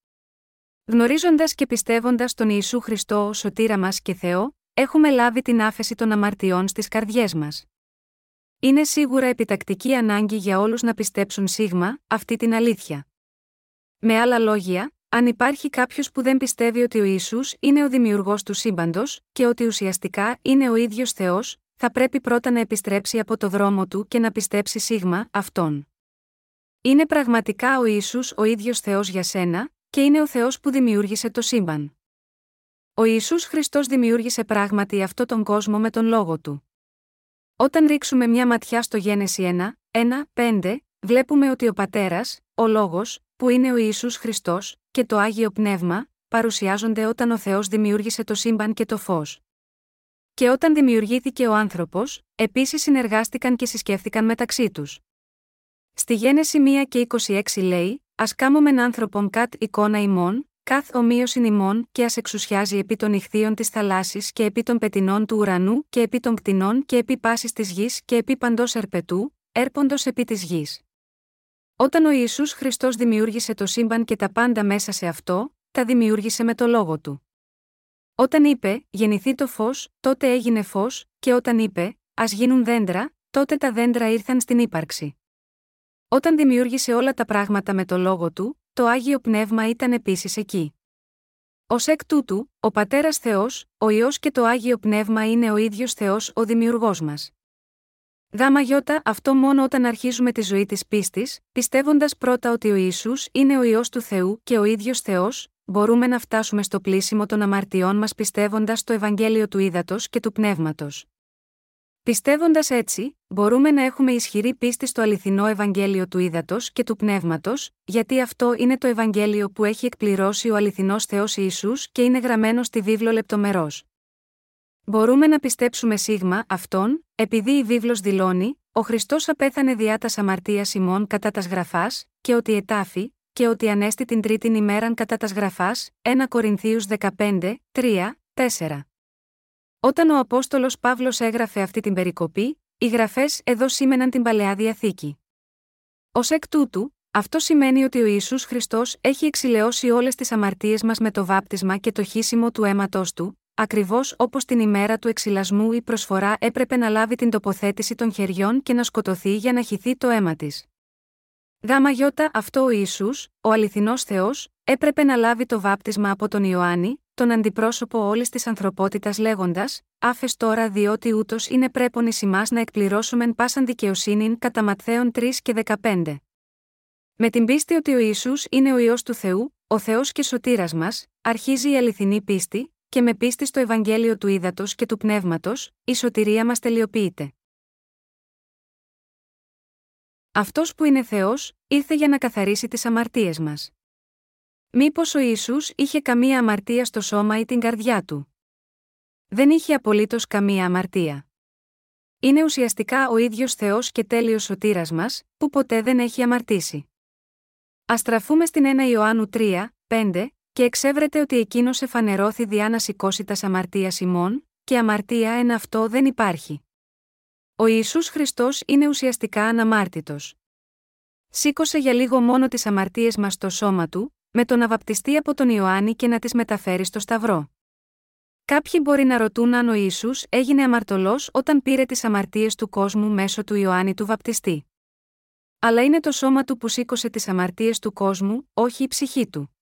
Γνωρίζοντας και πιστεύοντας τον Ιησού Χριστό ως σωτήρα μας και Θεό, έχουμε λάβει την άφεση των αμαρτιών στις καρδιές μας. Είναι σίγουρα επιτακτική ανάγκη για όλους να πιστέψουν σίγμα αυτή την αλήθεια. Με άλλα λόγια, αν υπάρχει κάποιος που δεν πιστεύει ότι ο Ισού είναι ο δημιουργός του σύμπαντος, και ότι ουσιαστικά είναι ο ίδιος Θεός, θα πρέπει πρώτα να επιστρέψει από το δρόμο του και να πιστέψει σίγμα αυτόν. Είναι πραγματικά ο Ισού ο ίδιος Θεός για σένα, και είναι ο Θεός που δημιούργησε το σύμπαν. Ο Ιησούς Χριστός δημιούργησε πράγματι αυτό τον κόσμο με τον λόγο του. Όταν ρίξουμε μια ματιά στο Γένεση 1, 1, 5, βλέπουμε ότι ο Πατέρας, ο Λόγος, που είναι ο Ιησούς Χριστός, και το Άγιο Πνεύμα, παρουσιάζονται όταν ο Θεός δημιούργησε το σύμπαν και το φως. Και όταν δημιουργήθηκε ο άνθρωπος, επίσης συνεργάστηκαν και συσκέφθηκαν μεταξύ τους. Στη Γένεση 1 και 26 λέει: Α κάμωμεν άνθρωπον κατ εικόνα ημών, καθ ομοίωσιν ημών και ας εξουσιάζει επί των ηχθείων της θαλάσσης και επί των πετινών του ουρανού και επί των κτηνών και επί πάσης της γης και επί παντός ερπετού, έρποντος επί της γης. Όταν ο Ιησούς Χριστός δημιούργησε το σύμπαν και τα πάντα μέσα σε αυτό, τα δημιούργησε με το λόγο του. Όταν είπε, γεννηθεί το φως, τότε έγινε φως, και όταν είπε, ας γίνουν δέντρα, τότε τα δέντρα ήρθαν στην ύπαρξη. Όταν δημιούργησε όλα τα πράγματα με το λόγο του, το άγιο πνεύμα ήταν επίσης εκεί. Ω εκ τούτου, ο πατέρας Θεός, ο ιό και το άγιο πνεύμα είναι ο ίδιος Θεός ο δημιουργός μας. Γάμα γιώτα αυτό μόνο όταν αρχίζουμε τη ζωή της πίστης, πιστεύοντας πρώτα ότι ο Ιησούς είναι ο ιό του Θεού και ο ίδιος Θεός, μπορούμε να φτάσουμε στο πλήσιμο των αμαρτιών μας πιστεύοντας το Ευαγγέλιο του Ήδατος και του Πνεύματος. Πιστεύοντας έτσι, μπορούμε να έχουμε ισχυρή πίστη στο αληθινό Ευαγγέλιο του Ήδατος και του Πνεύματος, γιατί αυτό είναι το Ευαγγέλιο που έχει εκπληρώσει ο αληθινός Θεός Ιησούς και είναι γραμμένο στη βίβλο λεπτομερό. Μπορούμε να πιστέψουμε σίγμα αυτόν, επειδή η βίβλος δηλώνει, ο Χριστός απέθανε διά τας αμαρτίας ημών κατά τας γραφάς, και ότι ετάφη, και ότι ανέστη την τρίτην ημέραν κατά τας γραφάς, 1 Κορινθίους 15, 3, 4. Όταν ο Απόστολος Παύλος έγραφε αυτή την περικοπή, οι γραφές εδώ σήμαιναν την παλαιά διαθήκη. Ω εκ τούτου, αυτό σημαίνει ότι ο Ιησούς Χριστός έχει εξηλαιώσει όλες τις αμαρτίες μας με το βάπτισμα και το χύσιμο του αίματός του, ακριβώς όπως την ημέρα του εξυλασμού η προσφορά έπρεπε να λάβει την τοποθέτηση των χεριών και να σκοτωθεί για να χυθεί το αίμα της. Γάμα γιώτα αυτό ο Ισού, ο αληθινός Θεός, έπρεπε να λάβει το βάπτισμα από τον Ιωάννη, τον αντιπρόσωπο όλης της ανθρωπότητας λέγοντας: Άφες τώρα διότι ούτως είναι πρέπον ει να εκπληρώσουμε πάσαν δικαιοσύνην κατά Ματθαίων 3 και 15. Με την πίστη ότι ο Ιησούς είναι ο ιό του Θεού, ο Θεός και σωτήρας μας, αρχίζει η αληθινή πίστη, και με πίστη στο Ευαγγέλιο του Ήδατος και του Πνεύματος, η σωτηρία μας τελειοποιείται. Αυτός που είναι Θεός, ήρθε για να καθαρίσει τις αμαρτίες μας. Μήπως ο ίσου είχε καμία αμαρτία στο σώμα ή την καρδιά του; Δεν είχε απολύτως καμία αμαρτία. Είναι ουσιαστικά ο ίδιος Θεός και τέλειος σωτήρας μας, που ποτέ δεν έχει αμαρτήσει. Α στραφούμε στην 1 Ιωάννου 3, 5, και εξέβρεται ότι εκείνος εφανερώθη διά να σηκώσει τα αμαρτία ημών, και αμαρτία εν αυτό δεν υπάρχει. Ο Ισού Χριστός είναι ουσιαστικά αναμάρτητος. Σήκωσε για λίγο μόνο τις αμαρτίες μας στο σώμα του, με το να βαπτιστεί από τον Ιωάννη και να τις μεταφέρει στο Σταυρό. Κάποιοι μπορεί να ρωτούν αν ο Ισού έγινε αμαρτωλός όταν πήρε τις αμαρτίες του κόσμου μέσω του Ιωάννη του βαπτιστή. Αλλά είναι το σώμα του που σήκωσε τις αμαρτίες του κόσμου, όχι η ψυχή του.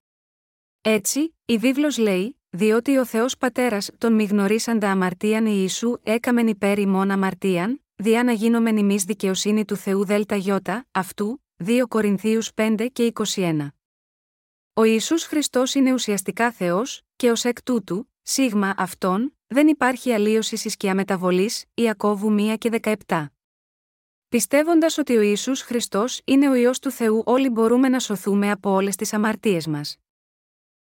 Έτσι, η βίβλος λέει, διότι ο Θεός Πατέρας τον μη γνωρίσαντα αμαρτίαν Ιησού έκαμεν υπέρ ημών αμαρτίαν, διά να γίνομεν ημί δικαιοσύνη του Θεού ΔΕΛΤΑ γιώτα, αυτού, 2 Κορινθίους 5 και 21. Ο Ιησούς Χριστός είναι ουσιαστικά Θεός, και ως εκ τούτου, σίγμα αυτόν, δεν υπάρχει αλλίωση σκιά μεταβολής, Ιακώβου 1 και 17. Πιστεύοντας ότι ο Ιησούς Χριστός είναι ο ιό του Θεού, όλοι μπορούμε να σωθούμε από όλες τις αμαρτίες μας.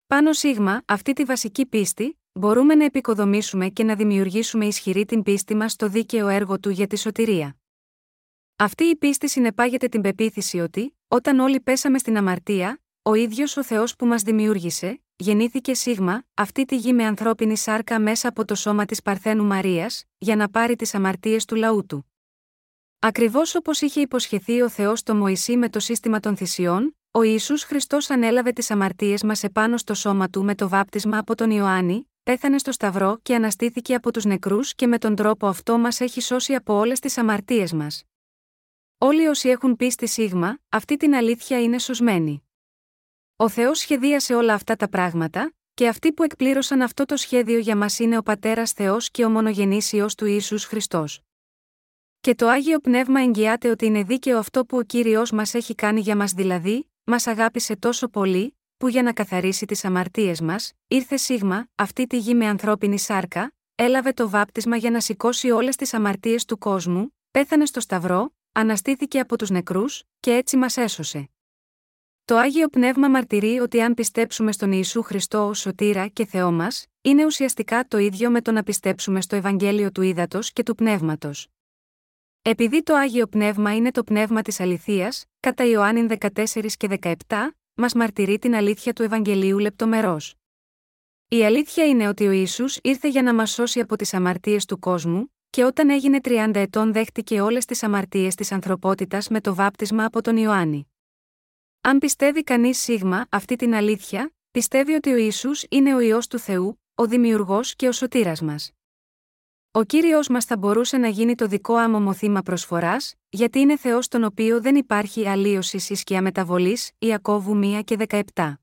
Πάνω σίγμα, αυτή τη βασική πίστη, μπορούμε να επικοδομήσουμε και να δημιουργήσουμε ισχυρή την πίστη μας στο δίκαιο έργο του για τη σωτηρία. Αυτή η πίστη συνεπάγεται την πεποίθηση ότι, όταν όλοι πέσαμε στην αμαρτία, ο ίδιος ο Θεός που μας δημιούργησε, γεννήθηκε σίγμα, αυτή τη γη με ανθρώπινη σάρκα μέσα από το σώμα της Παρθένου Μαρίας, για να πάρει τις αμαρτίες του λαού του. Ακριβώς όπως είχε υποσχεθεί ο Θεός το Μωυσή με το σύστημα των θυσιών, ο Ιησούς Χριστός ανέλαβε τις αμαρτίες μας επάνω στο σώμα του με το βάπτισμα από τον Ιωάννη, πέθανε στο Σταυρό και αναστήθηκε από τους νεκρούς και με τον τρόπο αυτό μας έχει σώσει από όλες τις αμαρτίες μας. Όλοι όσοι έχουν πίστη σίγμα, αυτή την αλήθεια είναι σωσμένοι. Ο Θεός σχεδίασε όλα αυτά τα πράγματα, και αυτοί που εκπλήρωσαν αυτό το σχέδιο για μας είναι ο Πατέρας Θεός και ο μονογενή ιό του Ιησούς Χριστός. Και το άγιο πνεύμα εγγυάται ότι είναι δίκαιο αυτό που ο κύριος μας έχει κάνει για μας δηλαδή, μας αγάπησε τόσο πολύ, που για να καθαρίσει τις αμαρτίες μας, ήρθε σίγμα, αυτή τη γη με ανθρώπινη σάρκα, έλαβε το βάπτισμα για να σηκώσει όλες τις αμαρτίες του κόσμου, πέθανε στο Σταυρό, αναστήθηκε από τους νεκρούς, και έτσι μας έσωσε. Το Άγιο Πνεύμα μαρτυρεί ότι αν πιστέψουμε στον Ιησού Χριστό ως σωτήρα και Θεό μας, είναι ουσιαστικά το ίδιο με το να πιστέψουμε στο Ευαγγέλιο του Ήδατος και του Πνεύματος. Επειδή το Άγιο Πνεύμα είναι το πνεύμα της αληθείας, κατά Ιωάννη 14 και 17, μας μαρτυρεί την αλήθεια του Ευαγγελίου λεπτομερώς. Η αλήθεια είναι ότι ο Ιησούς ήρθε για να μας σώσει από τις αμαρτίες του κόσμου, και όταν έγινε 30 ετών δέχτηκε όλες τις αμαρτίες της ανθρωπότητας με το βάπτισμα από τον Ιωάννη. Αν πιστεύει κανείς σίγμα αυτή την αλήθεια, πιστεύει ότι ο Ισού είναι ο ιό του Θεού, ο δημιουργός και ο σωτήρας μας. Ο κύριος μας θα μπορούσε να γίνει το δικό άμομο θύμα προσφοράς, γιατί είναι Θεός τον οποίο δεν υπάρχει αλλίωσης σκιά μεταβολή, Ιακώβου 1 και 17.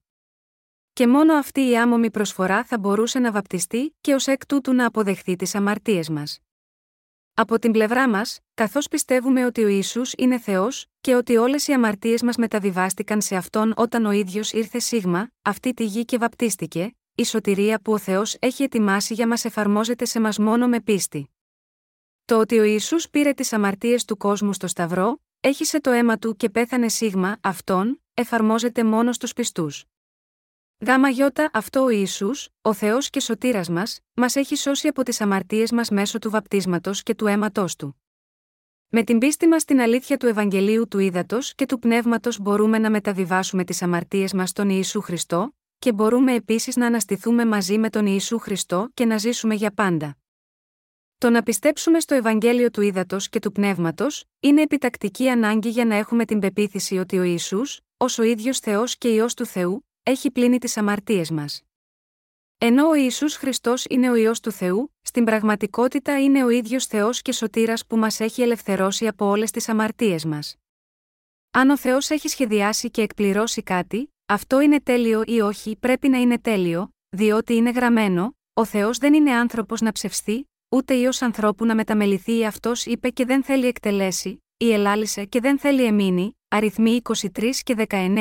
Και μόνο αυτή η άμομη προσφορά θα μπορούσε να βαπτιστεί και ως εκ τούτου να αποδεχθεί τις αμαρτίες μας. Από την πλευρά μας, καθώς πιστεύουμε ότι ο Ισού είναι Θεός, και ότι όλες οι αμαρτίες μας μεταβιβάστηκαν σε αυτόν όταν ο ίδιος ήρθε σίγμα, αυτή τη γη και βαπτίστηκε, η σωτηρία που ο Θεός έχει ετοιμάσει για μας εφαρμόζεται σε μας μόνο με πίστη. Το ότι ο Ισού πήρε τις αμαρτίες του κόσμου στο Σταυρό, έχισε το αίμα του και πέθανε σίγμα, αυτόν, εφαρμόζεται μόνο στους πιστούς. Γάμα γιώτα αυτό ο Ιησούς, ο Θεός και σωτήρας μας, μας έχει σώσει από τις αμαρτίες μας μέσω του βαπτίσματος και του αίματός του. Με την πίστη μας στην αλήθεια του Ευαγγελίου του Ήδατος και του Πνεύματος μπορούμε να μεταβιβάσουμε τις αμαρτίες μας στον Ιησού Χριστό, και μπορούμε επίσης να αναστηθούμε μαζί με τον Ιησού Χριστό και να ζήσουμε για πάντα. Το να πιστέψουμε στο Ευαγγέλιο του Ήδατος και του Πνεύματος, είναι επιτακτική ανάγκη για να έχουμε την πεποίθηση ότι ο Ιησούς, ως ο ίδιος Θεός και ιό του Θεού, έχει πλύνει τις αμαρτίες μας. Ενώ ο Ιησούς Χριστός είναι ο ιό του Θεού, στην πραγματικότητα είναι ο ίδιος Θεός και σωτήρας που μας έχει ελευθερώσει από όλες τις αμαρτίες μας. Αν ο Θεός έχει σχεδιάσει και εκπληρώσει κάτι, αυτό είναι τέλειο ή όχι πρέπει να είναι τέλειο, διότι είναι γραμμένο, ο Θεός δεν είναι άνθρωπος να ψευστεί, ούτε ιό ανθρώπου να μεταμεληθεί ή αυτός είπε και δεν θέλει εκτελέσει, ή ελάλησε και δεν θέλει εμείνει, αριθμοί 23 και 19,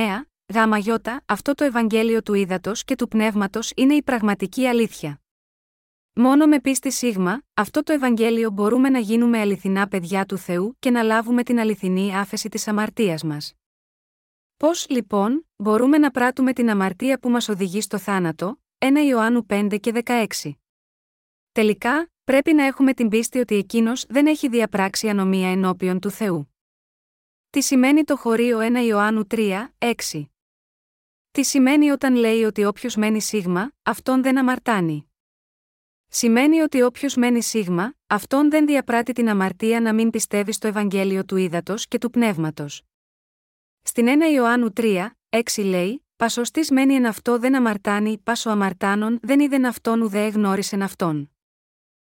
Γάμα γιώτα, αυτό το Ευαγγέλιο του ύδατο και του πνεύματος είναι η πραγματική αλήθεια. Μόνο με πίστη σίγμα, αυτό το Ευαγγέλιο μπορούμε να γίνουμε αληθινά παιδιά του Θεού και να λάβουμε την αληθινή άφεση της αμαρτίας μας. Πώς, λοιπόν, μπορούμε να πράττουμε την αμαρτία που μας οδηγεί στο θάνατο, 1 Ιωάννου 5 και 16. Τελικά, πρέπει να έχουμε την πίστη ότι εκείνος δεν έχει διαπράξει ανομία ενώπιον του Θεού. Τι σημαίνει το χωρίο 1 Ιωάννου 3, 6. Τι σημαίνει όταν λέει ότι όποιος μένει σίγμα, αυτόν δεν αμαρτάνει; Σημαίνει ότι όποιος μένει σίγμα, αυτόν δεν διαπράττει την αμαρτία να μην πιστεύει στο Ευαγγέλιο του ύδατο και του πνεύματος. Στην 1 Ιωάννου 3, 6 λέει: Πασοστής μένει εν αυτό δεν αμαρτάνει, πάσο αμαρτάνων δεν είδεν αυτόν ουδέ γνώρισεν αυτόν.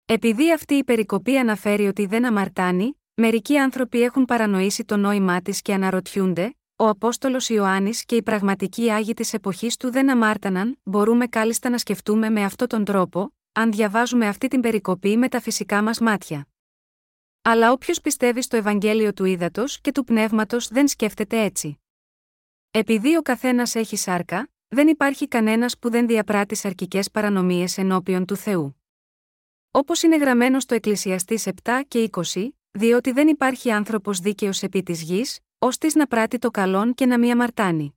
Επειδή αυτή η περικοπή αναφέρει ότι δεν αμαρτάνει, μερικοί άνθρωποι έχουν παρανοήσει το νόημά της και αναρωτιούνται, ο Απόστολος Ιωάννης και οι πραγματικοί Άγιοι της εποχής του δεν αμάρταναν, μπορούμε κάλλιστα να σκεφτούμε με αυτόν τον τρόπο, αν διαβάζουμε αυτή την περικοπή με τα φυσικά μας μάτια. Αλλά όποιος πιστεύει στο Ευαγγέλιο του ύδατο και του πνεύματος δεν σκέφτεται έτσι. Επειδή ο καθένας έχει σάρκα, δεν υπάρχει κανένας που δεν διαπράττει σαρκικές παρανομίες ενώπιον του Θεού. Όπως είναι γραμμένο στο Εκκλησιαστή 7 και 20, διότι δεν υπάρχει άνθρωπος δίκαιος επί της γης, ώστε να πράττει το καλόν και να μη αμαρτάνει.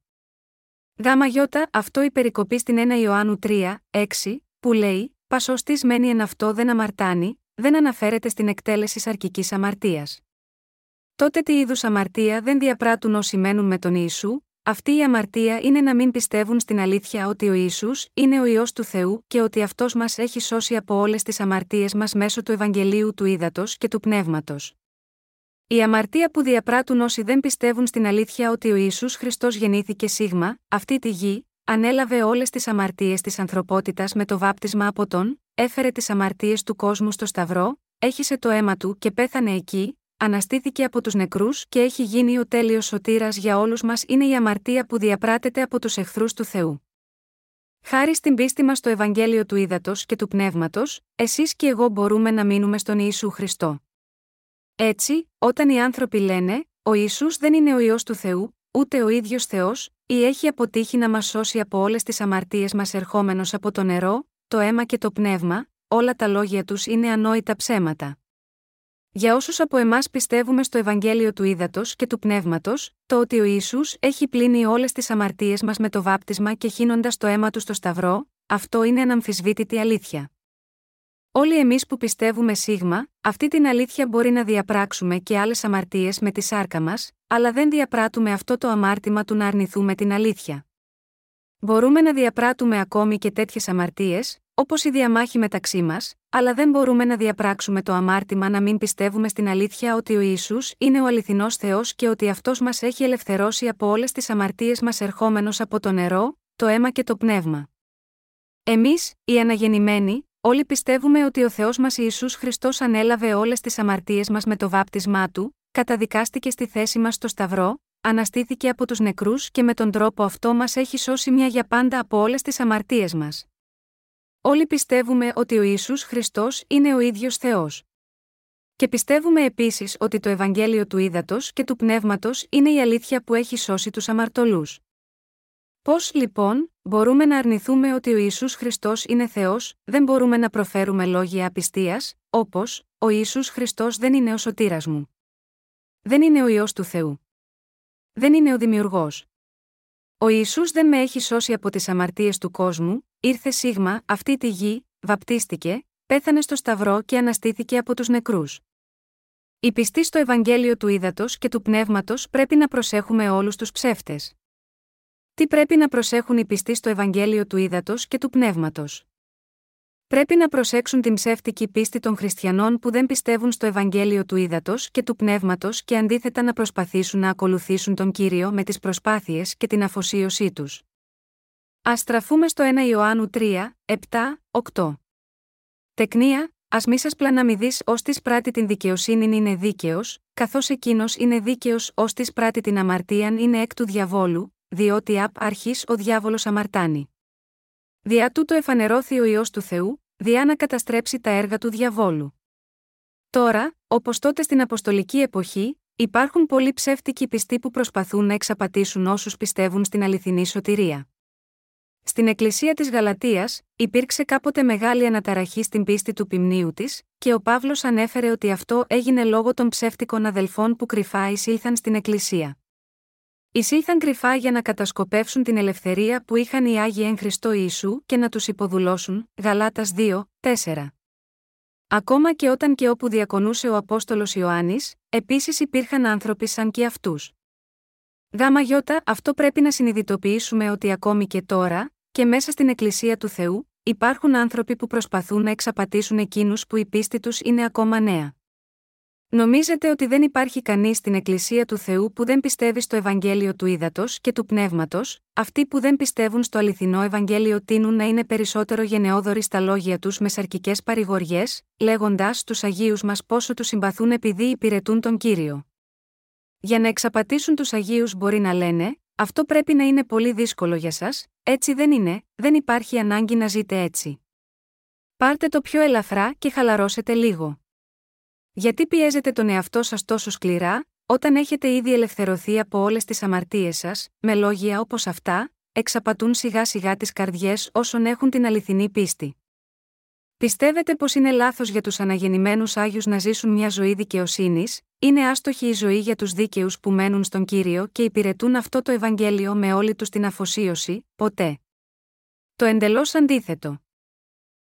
Γάμα γιώτα, αυτό η περικοπή στην 1 Ιωάννου 3, 6, που λέει, Πασώστη μένει εν αυτό δεν αμαρτάνει, δεν αναφέρεται στην εκτέλεση σαρκικής αμαρτίας. Τότε τι είδους αμαρτία δεν διαπράττουν όσοι μένουν με τον Ιησού, αυτή η αμαρτία είναι να μην πιστεύουν στην αλήθεια ότι ο Ισού είναι ο ιό του Θεού και ότι αυτός μας έχει σώσει από όλες τις αμαρτίες μας μέσω του Ευαγγελίου του Ήδατος και του Πνεύματος. Η αμαρτία που διαπράττουν όσοι δεν πιστεύουν στην αλήθεια ότι ο Ιησούς Χριστός γεννήθηκε σίγμα, αυτή τη γη, ανέλαβε όλες τις αμαρτίες της ανθρωπότητας με το βάπτισμα από τον, έφερε τις αμαρτίες του κόσμου στο Σταυρό, έχισε το αίμα του και πέθανε εκεί, αναστήθηκε από τους νεκρούς και έχει γίνει ο τέλειος σωτήρας για όλους μας είναι η αμαρτία που διαπράτεται από τους εχθρούς του Θεού. Χάρη στην πίστη μας στο Ευαγγέλιο του Ήδατος και του Πνεύματος, εσείς και εγώ μπορούμε να μείνουμε στον Ιησού Χριστό. Έτσι, όταν οι άνθρωποι λένε, Ο Ιησούς δεν είναι ο ιό του Θεού, ούτε ο ίδιος Θεός, ή έχει αποτύχει να μας σώσει από όλες τις αμαρτίες μας ερχόμενος από το νερό, το αίμα και το πνεύμα, όλα τα λόγια τους είναι ανόητα ψέματα. Για όσους από εμάς πιστεύουμε στο Ευαγγέλιο του Ήδατος και του Πνεύματος, το ότι ο Ισού έχει πλύνει όλες τις αμαρτίες μας με το βάπτισμα και χύνοντας το αίμα του στο Σταυρό, αυτό είναι αναμφισβήτητη αλήθεια. Όλοι εμείς που πιστεύουμε σίγμα, αυτή την αλήθεια μπορεί να διαπράξουμε και άλλες αμαρτίες με τη σάρκα μας, αλλά δεν διαπράττουμε αυτό το αμάρτημα του να αρνηθούμε την αλήθεια. Μπορούμε να διαπράττουμε ακόμη και τέτοιες αμαρτίες, όπως η διαμάχη μεταξύ μας, αλλά δεν μπορούμε να διαπράξουμε το αμάρτημα να μην πιστεύουμε στην αλήθεια ότι ο Ισού είναι ο αληθινός Θεός και ότι αυτός μας έχει ελευθερώσει από όλες τις αμαρτίες μας ερχόμενος από το νερό, το αίμα και το πνεύμα. Εμείς, οι αναγεννημένοι, όλοι πιστεύουμε ότι ο Θεός μας Ιησούς Χριστός ανέλαβε όλες τις αμαρτίες μας με το βάπτισμά του, καταδικάστηκε στη θέση μας στο Σταυρό, αναστήθηκε από τους νεκρούς και με τον τρόπο αυτό μας έχει σώσει μια για πάντα από όλες τις αμαρτίες μας. Όλοι πιστεύουμε ότι ο Ιησούς Χριστός είναι ο ίδιος Θεός. Και πιστεύουμε επίσης ότι το Ευαγγέλιο του Ήδατος και του Πνεύματος είναι η αλήθεια που έχει σώσει τους αμαρτωλούς. Πώς, λοιπόν, μπορούμε να αρνηθούμε ότι ο Ιησούς Χριστός είναι Θεός, δεν μπορούμε να προφέρουμε λόγια απιστίας, όπως, Ο Ιησούς Χριστός δεν είναι ο σωτήρας μου. Δεν είναι ο ιό του Θεού. Δεν είναι ο δημιουργός. Ο Ιησούς δεν με έχει σώσει από τις αμαρτίες του κόσμου, ήρθε σίγμα, αυτή τη γη, βαπτίστηκε, πέθανε στο Σταυρό και αναστήθηκε από τους νεκρούς. Οι πιστοί στο Ευαγγέλιο του Ήδατος και του Πνεύματος πρέπει να προσέχουμε όλους τους ψεύτες. Τι πρέπει να προσέχουν οι πιστοί στο Ευαγγέλιο του Ήδατος και του Πνεύματος; Πρέπει να προσέξουν την ψεύτικη πίστη των χριστιανών που δεν πιστεύουν στο Ευαγγέλιο του Ήδατος και του Πνεύματος και αντίθετα να προσπαθήσουν να ακολουθήσουν τον κύριο με τις προσπάθειες και την αφοσίωσή τους. Α στραφούμε στο 1 Ιωάννου 3, 7, 8. Τεκνία, ας μη σας πλαναμιδείς ως της πράτη την δικαιοσύνη είναι δίκαιος, καθώς εκείνος είναι δίκαιος ως της πράτη την αμαρτίαν είναι εκ του διαβόλου, διότι απ' αρχής ο διάβολος αμαρτάνει. Δια τούτο εφανερώθη ο ιό του Θεού, διά να καταστρέψει τα έργα του διαβόλου. Τώρα, όπως τότε στην Αποστολική εποχή, υπάρχουν πολλοί ψεύτικοι πιστοί που προσπαθούν να εξαπατήσουν όσους πιστεύουν στην αληθινή σωτηρία. Στην Εκκλησία της Γαλατείας, υπήρξε κάποτε μεγάλη αναταραχή στην πίστη του ποιμνίου της, και ο Παύλος ανέφερε ότι αυτό έγινε λόγω των ψεύτικων αδελφών που κρυφά εισήλθαν στην Εκκλησία. Εισήλθαν κρυφά για να κατασκοπεύσουν την ελευθερία που είχαν οι Άγιοι εν Χριστώ Ιησού και να τους υποδουλώσουν. Γαλάτας 2, 4. Ακόμα και όταν και όπου διακονούσε ο Απόστολος Ιωάννης, επίσης υπήρχαν άνθρωποι σαν και αυτούς. Γάμα γιώτα, αυτό πρέπει να συνειδητοποιήσουμε ότι ακόμη και τώρα, και μέσα στην Εκκλησία του Θεού, υπάρχουν άνθρωποι που προσπαθούν να εξαπατήσουν εκείνους που η πίστη τους είναι ακόμα νέα. Νομίζετε ότι δεν υπάρχει κανείς στην Εκκλησία του Θεού που δεν πιστεύει στο Ευαγγέλιο του Ήδατος και του Πνεύματος, αυτοί που δεν πιστεύουν στο αληθινό Ευαγγέλιο τείνουν να είναι περισσότερο γενναιόδοροι στα λόγια τους με σαρκικές παρηγοριές, λέγοντα στου Αγίους μας πόσο τους συμπαθούν επειδή υπηρετούν τον κύριο. Για να εξαπατήσουν τους Αγίους μπορεί να λένε, αυτό πρέπει να είναι πολύ δύσκολο για σας, έτσι δεν είναι, δεν υπάρχει ανάγκη να ζείτε έτσι. Πάρτε το πιο ελαφρά και χαλαρώσετε λίγο. Γιατί πιέζετε τον εαυτό σας τόσο σκληρά, όταν έχετε ήδη ελευθερωθεί από όλες τις αμαρτίες σας, με λόγια όπως αυτά, εξαπατούν σιγά σιγά τις καρδιές όσων έχουν την αληθινή πίστη. Πιστεύετε πως είναι λάθος για τους αναγεννημένους Άγιους να ζήσουν μια ζωή δικαιοσύνης, είναι άστοχη η ζωή για τους δίκαιους που μένουν στον κύριο και υπηρετούν αυτό το Ευαγγέλιο με όλη τους την αφοσίωση, ποτέ. Το εντελώς αντίθετο.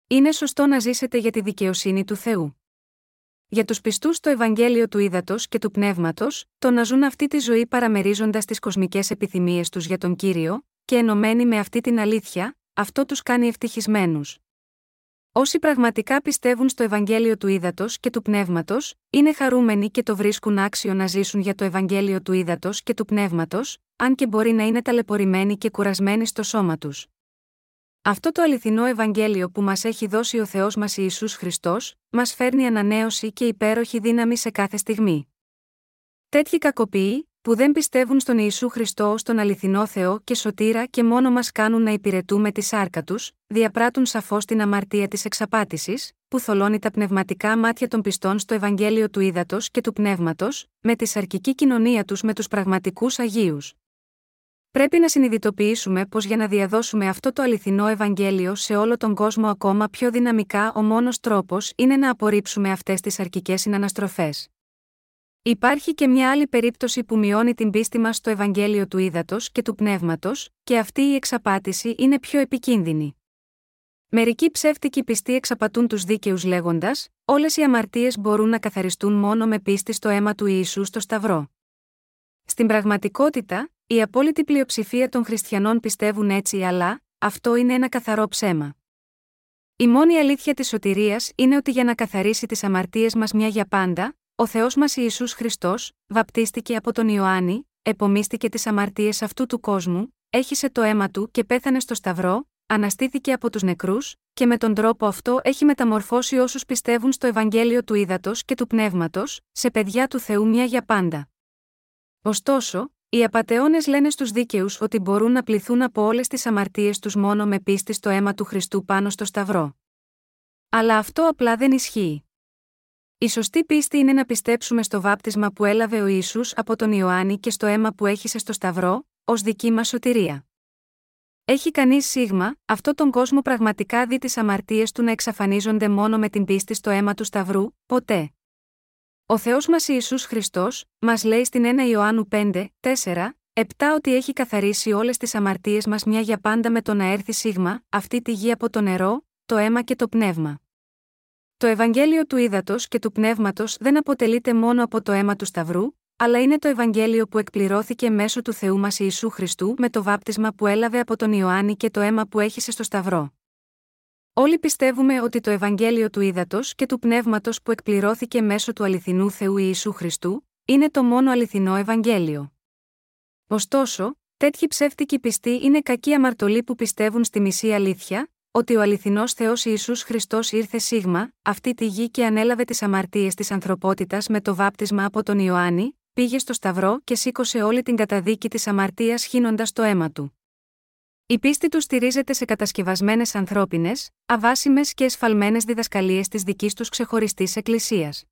Είναι σωστό να ζήσετε για τη δικαιοσύνη του Θεού. Για τους πιστούς στο Ευαγγέλιο του Ήδατος και του Πνεύματος, το να ζουν αυτή τη ζωή παραμερίζοντας τις κοσμικές επιθυμίες τους για τον κύριο, και ενωμένοι με αυτή την αλήθεια, αυτό τους κάνει ευτυχισμένους. Όσοι πραγματικά πιστεύουν στο Ευαγγέλιο του Ήδατος και του Πνεύματος, είναι χαρούμενοι και το βρίσκουν άξιο να ζήσουν για το Ευαγγέλιο του Ήδατος και του Πνεύματος, αν και μπορεί να είναι ταλαιπωρημένοι και κουρασμένοι στο σώμα τους. Αυτό το αληθινό Ευαγγέλιο που μας έχει δώσει ο Θεός μας Ιησούς Χριστός, μας φέρνει ανανέωση και υπέροχη δύναμη σε κάθε στιγμή. Τέτοιοι κακοποιοί, που δεν πιστεύουν στον Ιησού Χριστό ως τον αληθινό Θεό και σωτήρα και μόνο μας κάνουν να υπηρετούμε τη σάρκα τους, διαπράττουν σαφώς την αμαρτία της εξαπάτησης, που θολώνει τα πνευματικά μάτια των πιστών στο Ευαγγέλιο του Ήδατος και του Πνεύματος, με τη σαρκική κοινωνία τους με τους πραγματικούς Αγίους. Πρέπει να συνειδητοποιήσουμε πως για να διαδώσουμε αυτό το αληθινό Ευαγγέλιο σε όλο τον κόσμο ακόμα πιο δυναμικά, ο μόνος τρόπος είναι να απορρίψουμε αυτές τις αρκικέ συναναστροφές. Υπάρχει και μια άλλη περίπτωση που μειώνει την πίστη μας στο Ευαγγέλιο του Ήδατος και του Πνεύματος, και αυτή η εξαπάτηση είναι πιο επικίνδυνη. Μερικοί ψεύτικοι πιστοί εξαπατούν τους δίκαιους λέγοντας: Όλες οι αμαρτίες μπορούν να καθαριστούν μόνο με πίστη στο αίμα του Ιησού στο Σταυρό. Στην πραγματικότητα, η απόλυτη πλειοψηφία των χριστιανών πιστεύουν έτσι, αλλά αυτό είναι ένα καθαρό ψέμα. Η μόνη αλήθεια της σωτηρίας είναι ότι για να καθαρίσει τις αμαρτίες μας μια για πάντα, ο Θεός μας Ιησούς Χριστός, βαπτίστηκε από τον Ιωάννη, επομίστηκε τις αμαρτίες αυτού του κόσμου, έχισε το αίμα του και πέθανε στο Σταυρό, αναστήθηκε από τους νεκρούς, και με τον τρόπο αυτό έχει μεταμορφώσει όσους πιστεύουν στο Ευαγγέλιο του Ήδατος και του Πνεύματος, σε παιδιά του Θεού μια για πάντα. Ωστόσο, οι απαταιώνες λένε στους δίκαιους ότι μπορούν να πληθούν από όλες τις αμαρτίες τους μόνο με πίστη στο αίμα του Χριστού πάνω στο Σταυρό. Αλλά αυτό απλά δεν ισχύει. Η σωστή πίστη είναι να πιστέψουμε στο βάπτισμα που έλαβε ο Ιησούς από τον Ιωάννη και στο αίμα που έχησε στο Σταυρό, ως δική μας σωτηρία. Έχει κανείς σίγμα, αυτό τον κόσμο πραγματικά δει τις αμαρτίες του να εξαφανίζονται μόνο με την πίστη στο αίμα του Σταυρού, ποτέ. Ο Θεός μας Ιησούς Χριστός, μας λέει στην 1 Ιωάννου 5, 4, 7 ότι έχει καθαρίσει όλες τις αμαρτίες μας μια για πάντα με το να έρθει σίγμα, αυτή τη γη από το νερό, το αίμα και το πνεύμα. Το Ευαγγέλιο του Ήδατος και του Πνεύματος δεν αποτελείται μόνο από το αίμα του Σταυρού, αλλά είναι το Ευαγγέλιο που εκπληρώθηκε μέσω του Θεού μας Ιησού Χριστού με το βάπτισμα που έλαβε από τον Ιωάννη και το αίμα που έχησε στο Σταυρό. Όλοι πιστεύουμε ότι το Ευαγγέλιο του Ήδατος και του Πνεύματος που εκπληρώθηκε μέσω του αληθινού Θεού Ιησού Χριστού, είναι το μόνο αληθινό Ευαγγέλιο. Ωστόσο, τέτοιοι ψεύτικοι πιστοί είναι κακοί αμαρτωλοί που πιστεύουν στη μισή αλήθεια, ότι ο αληθινός Θεός Ιησούς Χριστός ήρθε σίγμα, αυτή τη γη και ανέλαβε τις αμαρτίες της ανθρωπότητας με το βάπτισμα από τον Ιωάννη, πήγε στο Σταυρό και σήκωσε όλη την καταδίκη της αμαρτίας χύνοντας το αίμα του. Η πίστη τους στηρίζεται σε κατασκευασμένες ανθρώπινες, αβάσιμες και εσφαλμένες διδασκαλίες της δικής τους ξεχωριστής Εκκλησίας.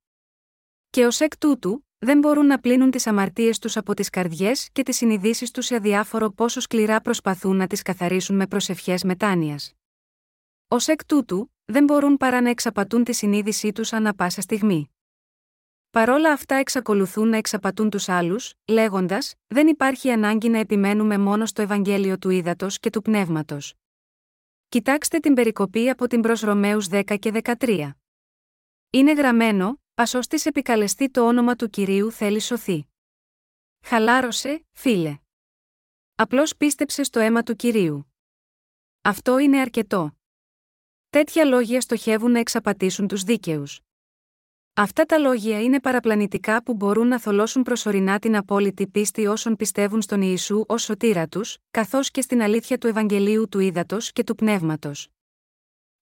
Και ως εκ τούτου, δεν μπορούν να πλύνουν τις αμαρτίες τους από τις καρδιές και τις συνειδήσεις τους σε αδιάφορο πόσο σκληρά προσπαθούν να τις καθαρίσουν με προσευχές μετάνοιας. Ω εκ τούτου, δεν μπορούν παρά να εξαπατούν τη συνείδησή τους ανά πάσα στιγμή. Παρόλα αυτά εξακολουθούν να εξαπατούν τους άλλους, λέγοντας: Δεν υπάρχει ανάγκη να επιμένουμε μόνο στο Ευαγγέλιο του Ήδατος και του Πνεύματος. Κοιτάξτε την περικοπή από την προς Ρωμαίους 10 και 13. Είναι γραμμένο: Α της επικαλεστεί το όνομα του κυρίου θέλει σωθεί. Χαλάρωσε, φίλε. Απλώς πίστεψε στο αίμα του κυρίου. Αυτό είναι αρκετό. Τέτοια λόγια στοχεύουν να εξαπατήσουν τους δίκαιους. Αυτά τα λόγια είναι παραπλανητικά που μπορούν να θολώσουν προσωρινά την απόλυτη πίστη όσων πιστεύουν στον Ιησού ως σωτήρα τους, καθώς και στην αλήθεια του Ευαγγελίου του Ήδατος και του Πνεύματος.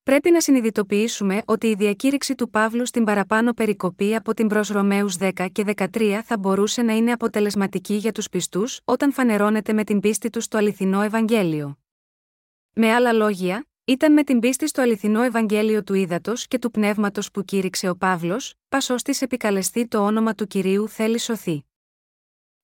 Πρέπει να συνειδητοποιήσουμε ότι η διακήρυξη του Παύλου στην παραπάνω περικοπή από την προς Ρωμαίους 10 και 13 θα μπορούσε να είναι αποτελεσματική για τους πιστούς όταν φανερώνεται με την πίστη τους στο αληθινό Ευαγγέλιο. Με άλλα λόγια, ήταν με την πίστη στο αληθινό Ευαγγέλιο του Ήδατος και του Πνεύματος που κήρυξε ο Παύλος, πασό της επικαλεστεί το όνομα του κυρίου θέλει σωθεί.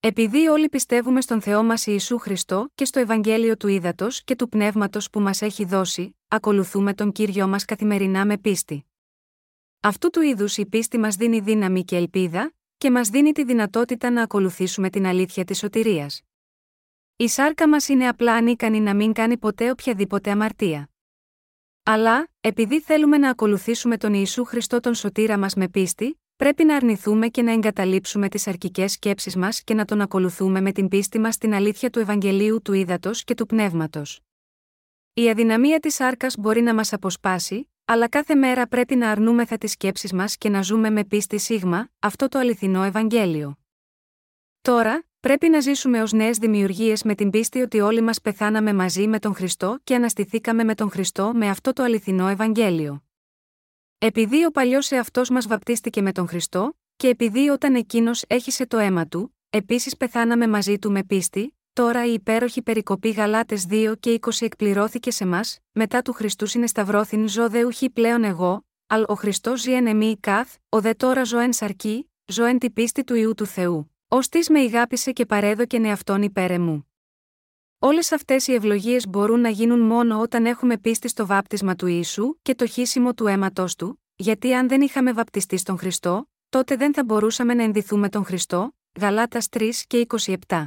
Επειδή όλοι πιστεύουμε στον Θεό μας Ιησού Χριστό και στο Ευαγγέλιο του Ήδατος και του Πνεύματος που μας έχει δώσει, ακολουθούμε τον κύριο μας καθημερινά με πίστη. Αυτού του είδους η πίστη μας δίνει δύναμη και ελπίδα, και μας δίνει τη δυνατότητα να ακολουθήσουμε την αλήθεια της σωτηρίας. Η σάρκα μας είναι απλά ανίκανη να μην κάνει ποτέ οποιαδήποτε αμαρτία. Αλλά, επειδή θέλουμε να ακολουθήσουμε τον Ιησού Χριστό τον σωτήρα μας με πίστη, πρέπει να αρνηθούμε και να εγκαταλείψουμε τις αρκικέ σκέψεις μας και να τον ακολουθούμε με την πίστη μας στην αλήθεια του Ευαγγελίου του Ήδατος και του Πνεύματος. Η αδυναμία της άρκας μπορεί να μας αποσπάσει, αλλά κάθε μέρα πρέπει να αρνούμεθα τις σκέψεις μας και να ζούμε με πίστη σίγμα, αυτό το αληθινό Ευαγγέλιο. Τώρα, Πρέπει να ζήσουμε ως νέες δημιουργίες με την πίστη ότι όλοι μας πεθάναμε μαζί με τον Χριστό και αναστηθήκαμε με τον Χριστό με αυτό το αληθινό Ευαγγέλιο. Επειδή ο παλιός εαυτός μας βαπτίστηκε με τον Χριστό, και επειδή όταν εκείνος έχισε το αίμα του, επίσης πεθάναμε μαζί του με πίστη, τώρα η υπέροχη περικοπή Γαλάτες 2 και 20 εκπληρώθηκε σε μας, μετά του Χριστού συνεσταυρώθην ζω δε ουχή πλέον εγώ, αλ ο Χριστός ζει εν εμή καθ, ο δε τώρα ζω εν σαρκή, ζω εν τη πίστη του ιού του Θεού. Ω της με ηγάπησε και παρέδοκεν εαυτόν υπέρ μου. Όλες αυτές οι ευλογίες μπορούν να γίνουν μόνο όταν έχουμε πίστη στο βάπτισμα του Ιησού και το χύσιμο του αίματό του, γιατί αν δεν είχαμε βαπτιστεί στον Χριστό, τότε δεν θα μπορούσαμε να ενδυθούμε τον Χριστό. Γαλάτας 3 και 27.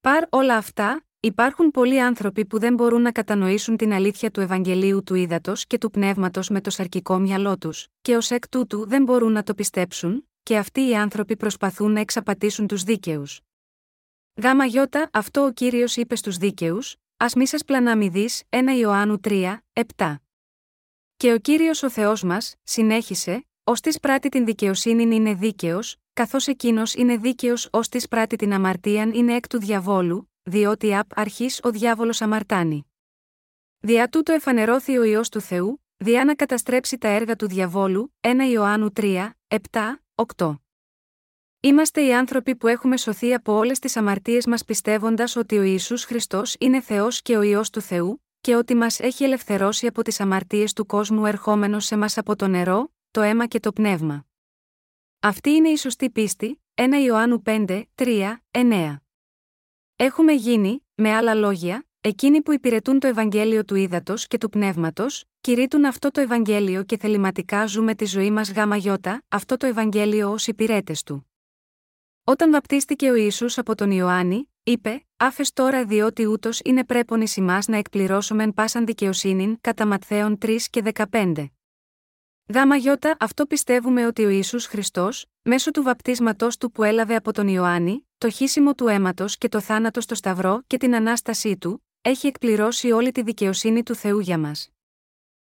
Παρ όλα αυτά, υπάρχουν πολλοί άνθρωποι που δεν μπορούν να κατανοήσουν την αλήθεια του Ευαγγελίου του Ήδατος και του Πνεύματος με το σαρκικό μυαλό τους, και ως εκ τούτου δεν μπορούν να το πιστέψουν, και αυτοί οι άνθρωποι προσπαθούν να εξαπατήσουν τους δίκαιους. Γάμα γιώτα, αυτό ο κύριος είπε στους δίκαιους, ας μη σας πλαναμιδείς, 1 Ιωάννου 3, 7. Και ο κύριος ο Θεός μας, συνέχισε, ως της πράττει την δικαιοσύνη είναι δίκαιος, καθώς εκείνος είναι δίκαιος ως της πράττει την αμαρτίαν είναι εκ του διαβόλου, διότι απ' αρχής ο διάβολος αμαρτάνει. Δια τούτο εφανερώθη ο ιό του Θεού, διά να καταστρέψει τα έργα του διαβόλου, 1 Ιωάννου 3, 7, 8. Είμαστε οι άνθρωποι που έχουμε σωθεί από όλες τις αμαρτίες μας πιστεύοντας ότι ο Ισού Χριστός είναι Θεός και ο ιό του Θεού, και ότι μας έχει ελευθερώσει από τις αμαρτίες του κόσμου ερχόμενος σε μας από το νερό, το αίμα και το πνεύμα. Αυτή είναι η σωστή πίστη, 1 Ιωάννου 5, 3, 9. Έχουμε γίνει, με άλλα λόγια, εκείνοι που υπηρετούν το Ευαγγέλιο του Ήδατος και του Πνεύματος, κηρύττουν αυτό το Ευαγγέλιο και θεληματικά ζούμε τη ζωή μας γάμα γιώτα, αυτό το Ευαγγέλιο ως υπηρέτες του. Όταν βαπτίστηκε ο Ισού από τον Ιωάννη, είπε: Άφες τώρα διότι ούτως είναι πρέπον ει να εκπληρώσομεν πάσαν δικαιοσύνην, κατά Ματθαίων 3 και 15. Γάμα γιώτα αυτό πιστεύουμε ότι ο Ισού Χριστός, μέσω του βαπτίσματός του που έλαβε από τον Ιωάννη, το χύσιμο του αίματος και το θάνατο στο Σταυρό και την ανάστασή του, έχει εκπληρώσει όλη τη δικαιοσύνη του Θεού για μας.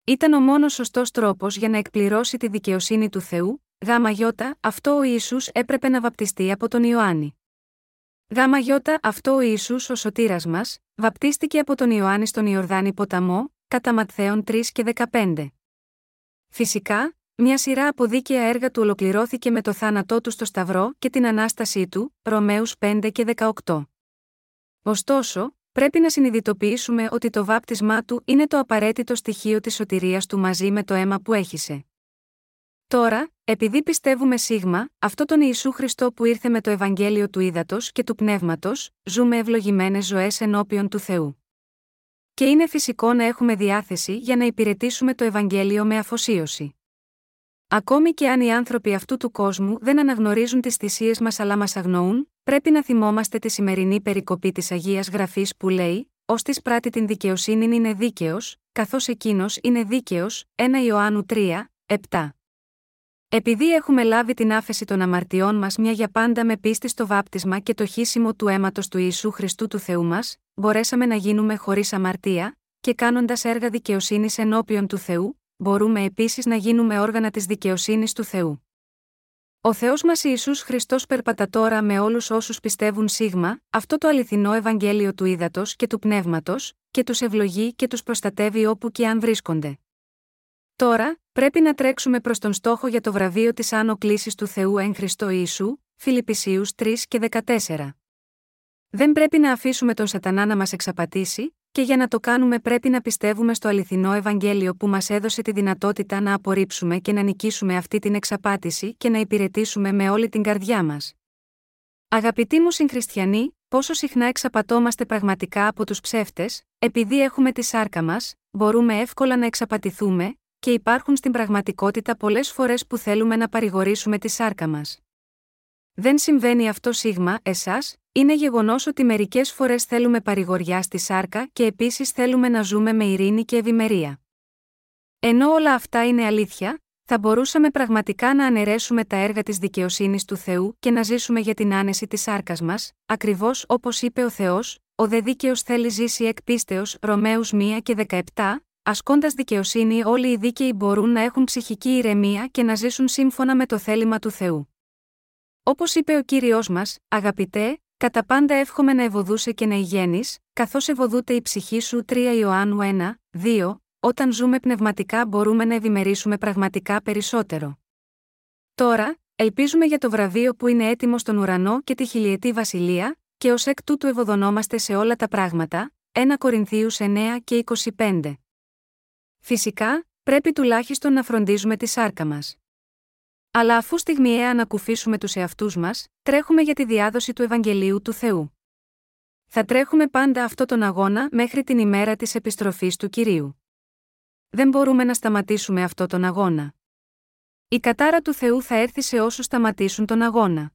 Ήταν ο μόνος σωστός τρόπος για να εκπληρώσει τη δικαιοσύνη του Θεού, γάμα γιώτα, αυτό ο Ιησούς έπρεπε να βαπτιστεί από τον Ιωάννη. Γάμα γιώτα, αυτό ο Ιησούς ο σωτήρας μας, βαπτίστηκε από τον Ιωάννη στον Ιορδάνη ποταμό, κατά Ματθαίων 3 και 15. Φυσικά, μια σειρά από δίκαια έργα του ολοκληρώθηκε με το θάνατό του στο Σταυρό και την ανάστασή του, Ρωμαίους 5 και 18. Ωστόσο, πρέπει να συνειδητοποιήσουμε ότι το βάπτισμά του είναι το απαραίτητο στοιχείο της σωτηρίας του μαζί με το αίμα που έχησε. Τώρα, επειδή πιστεύουμε σίγμα, αυτό τον Ιησού Χριστό που ήρθε με το Ευαγγέλιο του Ήδατος και του Πνεύματος, ζούμε ευλογημένες ζωές ενώπιον του Θεού. Και είναι φυσικό να έχουμε διάθεση για να υπηρετήσουμε το Ευαγγέλιο με αφοσίωση. Ακόμη και αν οι άνθρωποι αυτού του κόσμου δεν αναγνωρίζουν τις θυσίες μας αλλά μας αγνοούν, πρέπει να θυμόμαστε τη σημερινή περικοπή της Αγίας Γραφής που λέει: Ω της πράττει την δικαιοσύνη είναι δίκαιος, καθώς εκείνος είναι δίκαιος, 1 Ιωάννου 3, 7. Επειδή έχουμε λάβει την άφεση των αμαρτιών μας μια για πάντα με πίστη στο βάπτισμα και το χύσιμο του αίματος του Ιησού Χριστού του Θεού μας, μπορέσαμε να γίνουμε χωρίς αμαρτία, και κάνοντας έργα δικαιοσύνης ενώπιον του Θεού, μπορούμε επίσης να γίνουμε όργανα της δικαιοσύνης του Θεού. Ο Θεός μας Ιησούς Χριστός περπατά τώρα με όλους όσους πιστεύουν σίγμα, αυτό το αληθινό Ευαγγέλιο του ύδατο και του πνεύματος, και τους ευλογεί και τους προστατεύει όπου και αν βρίσκονται. Τώρα, πρέπει να τρέξουμε προς τον στόχο για το βραβείο της άνω κλήσης του Θεού εν Χριστώ Ιησού, Φιλιππισίους 3 και 14. Δεν πρέπει να αφήσουμε τον Σατανά να μας εξαπατήσει, και για να το κάνουμε πρέπει να πιστεύουμε στο αληθινό Ευαγγέλιο που μας έδωσε τη δυνατότητα να απορρίψουμε και να νικήσουμε αυτή την εξαπάτηση και να υπηρετήσουμε με όλη την καρδιά μας. Αγαπητοί μου συγχριστιανοί, πόσο συχνά εξαπατώμαστε πραγματικά από τους ψεύτες, επειδή έχουμε τη σάρκα μας, μπορούμε εύκολα να εξαπατηθούμε, και υπάρχουν στην πραγματικότητα πολλές φορές που θέλουμε να παρηγορήσουμε τη σάρκα μας. Δεν συμβαίνει αυτό σίγμα, εσάς, είναι γεγονός ότι μερικές φορές θέλουμε παρηγοριά στη σάρκα και επίσης θέλουμε να ζούμε με ειρήνη και ευημερία. Ενώ όλα αυτά είναι αλήθεια, θα μπορούσαμε πραγματικά να αναιρέσουμε τα έργα της δικαιοσύνης του Θεού και να ζήσουμε για την άνεση της σάρκας μας, ακριβώς όπως είπε ο Θεός, ο δε δίκαιος θέλει ζήσει εκ πίστεως Ρωμαίους 1 και 17, Ασκώντας δικαιοσύνη, όλοι οι δίκαιοι μπορούν να έχουν ψυχική ηρεμία και να ζήσουν σύμφωνα με το θέλημα του Θεού. Όπως είπε ο κύριος μας, αγαπητέ, κατά πάντα εύχομαι να ευωδούσε και να ηγαίνει, καθώς ευωδούται η ψυχή σου 3 Ιωάννου 1, 2, όταν ζούμε πνευματικά μπορούμε να ευημερίσουμε πραγματικά περισσότερο. Τώρα, ελπίζουμε για το βραβείο που είναι έτοιμο στον ουρανό και τη χιλιετή βασιλεία, και ως εκ τούτου ευωδονόμαστε σε όλα τα πράγματα, 1 Κορινθίους 9 και 25. Φυσικά, πρέπει τουλάχιστον να φροντίζουμε τη σάρκα μας. Αλλά αφού στιγμιαία ανακουφίσουμε τους εαυτούς μας, τρέχουμε για τη διάδοση του Ευαγγελίου του Θεού. θα τρέχουμε πάντα αυτό τον αγώνα μέχρι την ημέρα της επιστροφής του κυρίου. Δεν μπορούμε να σταματήσουμε αυτό τον αγώνα. Η κατάρα του Θεού θα έρθει σε όσους σταματήσουν τον αγώνα.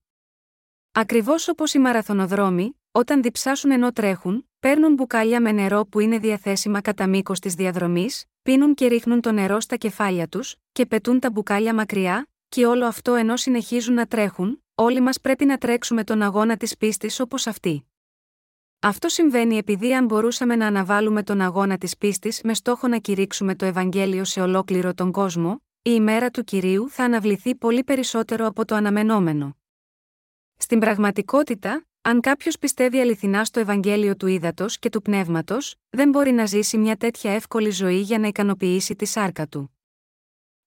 Ακριβώς όπως οι μαραθωνοδρόμοι, όταν διψάσουν ενώ τρέχουν, παίρνουν μπουκάλια με νερό που είναι διαθέσιμα κατά μήκος της διαδρομής, πίνουν και ρίχνουν το νερό στα κεφάλια τους, και πετούν τα μπουκάλια μακριά, και όλο αυτό ενώ συνεχίζουν να τρέχουν, όλοι μας πρέπει να τρέξουμε τον αγώνα της πίστης όπως αυτή. Αυτό συμβαίνει επειδή αν μπορούσαμε να αναβάλουμε τον αγώνα της πίστης με στόχο να κηρύξουμε το Ευαγγέλιο σε ολόκληρο τον κόσμο, η ημέρα του κυρίου θα αναβληθεί πολύ περισσότερο από το αναμενόμενο. Στην πραγματικότητα, αν κάποιος πιστεύει αληθινά στο Ευαγγέλιο του ύδατο και του πνεύματος, δεν μπορεί να ζήσει μια τέτοια εύκολη ζωή για να ικανοποιήσει τη σάρκα του.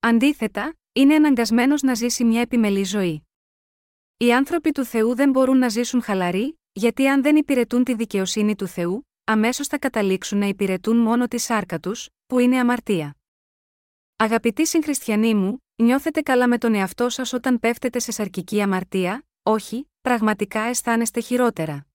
Αντίθετα, είναι αναγκασμένος να ζήσει μια επιμελή ζωή. Οι άνθρωποι του Θεού δεν μπορούν να ζήσουν χαλαροί, γιατί αν δεν υπηρετούν τη δικαιοσύνη του Θεού, αμέσως θα καταλήξουν να υπηρετούν μόνο τη σάρκα τους, που είναι αμαρτία. Αγαπητοί συγχριστιανοί μου, νιώθετε καλά με τον εαυτό σας όταν πέφτετε σε σαρκική αμαρτία, όχι, πραγματικά αισθάνεστε χειρότερα.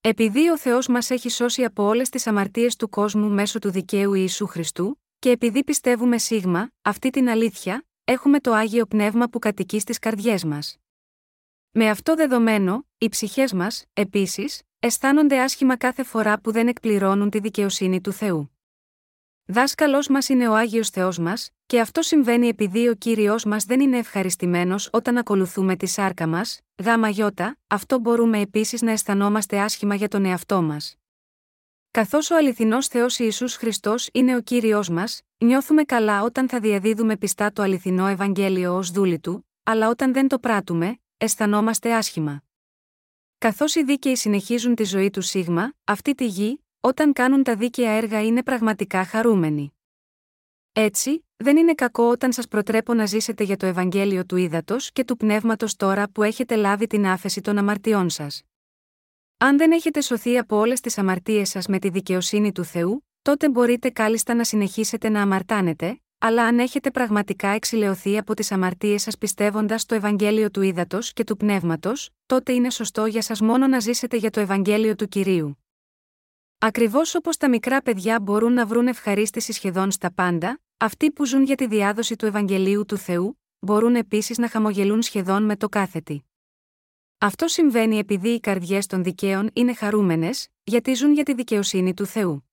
Επειδή ο Θεός μας έχει σώσει από όλες τις αμαρτίες του κόσμου μέσω του δικαίου Ιησού Χριστού, και επειδή πιστεύουμε σίγμα, αυτή την αλήθεια, έχουμε το άγιο πνεύμα που κατοικεί στις καρδιές μας. Με αυτό δεδομένο, οι ψυχές μας, επίσης, αισθάνονται άσχημα κάθε φορά που δεν εκπληρώνουν τη δικαιοσύνη του Θεού. Δάσκαλός μας είναι ο Άγιος Θεός μας, και αυτό συμβαίνει επειδή ο κύριος μας δεν είναι ευχαριστημένος όταν ακολουθούμε τη σάρκα μας, γάμα γιώτα, αυτό μπορούμε επίσης να αισθανόμαστε άσχημα για τον εαυτό μας. Καθώς ο αληθινός Θεός Ιησούς Χριστός είναι ο κύριος μας, νιώθουμε καλά όταν θα διαδίδουμε πιστά το αληθινό Ευαγγέλιο ως δούλη του, αλλά όταν δεν το πράττουμε, αισθανόμαστε άσχημα. Καθώς οι δίκαιοι συνεχίζουν τη ζωή του σίγμα, αυτή τη γη, όταν κάνουν τα δίκαια έργα είναι πραγματικά χαρούμενοι. Έτσι, δεν είναι κακό όταν σας προτρέπω να ζήσετε για το Ευαγγέλιο του ύδατο και του πνεύματος τώρα που έχετε λάβει την άφεση των αμαρτιών σας. Αν δεν έχετε σωθεί από όλες τις αμαρτίες σας με τη δικαιοσύνη του Θεού, τότε μπορείτε κάλλιστα να συνεχίσετε να αμαρτάνετε, αλλά αν έχετε πραγματικά εξηλαιωθεί από τις αμαρτίες σας πιστεύοντας το Ευαγγέλιο του ύδατο και του πνεύματος, τότε είναι σωστό για σας μόνο να ζήσετε για το Ευαγγέλιο του κυρίου. Ακριβώς όπως τα μικρά παιδιά μπορούν να βρουν ευχαρίστηση σχεδόν στα πάντα, αυτοί που ζουν για τη διάδοση του Ευαγγελίου του Θεού, μπορούν επίσης να χαμογελούν σχεδόν με το κάθετη. Αυτό συμβαίνει επειδή οι καρδιές των δικαίων είναι χαρούμενες, γιατί ζουν για τη δικαιοσύνη του Θεού.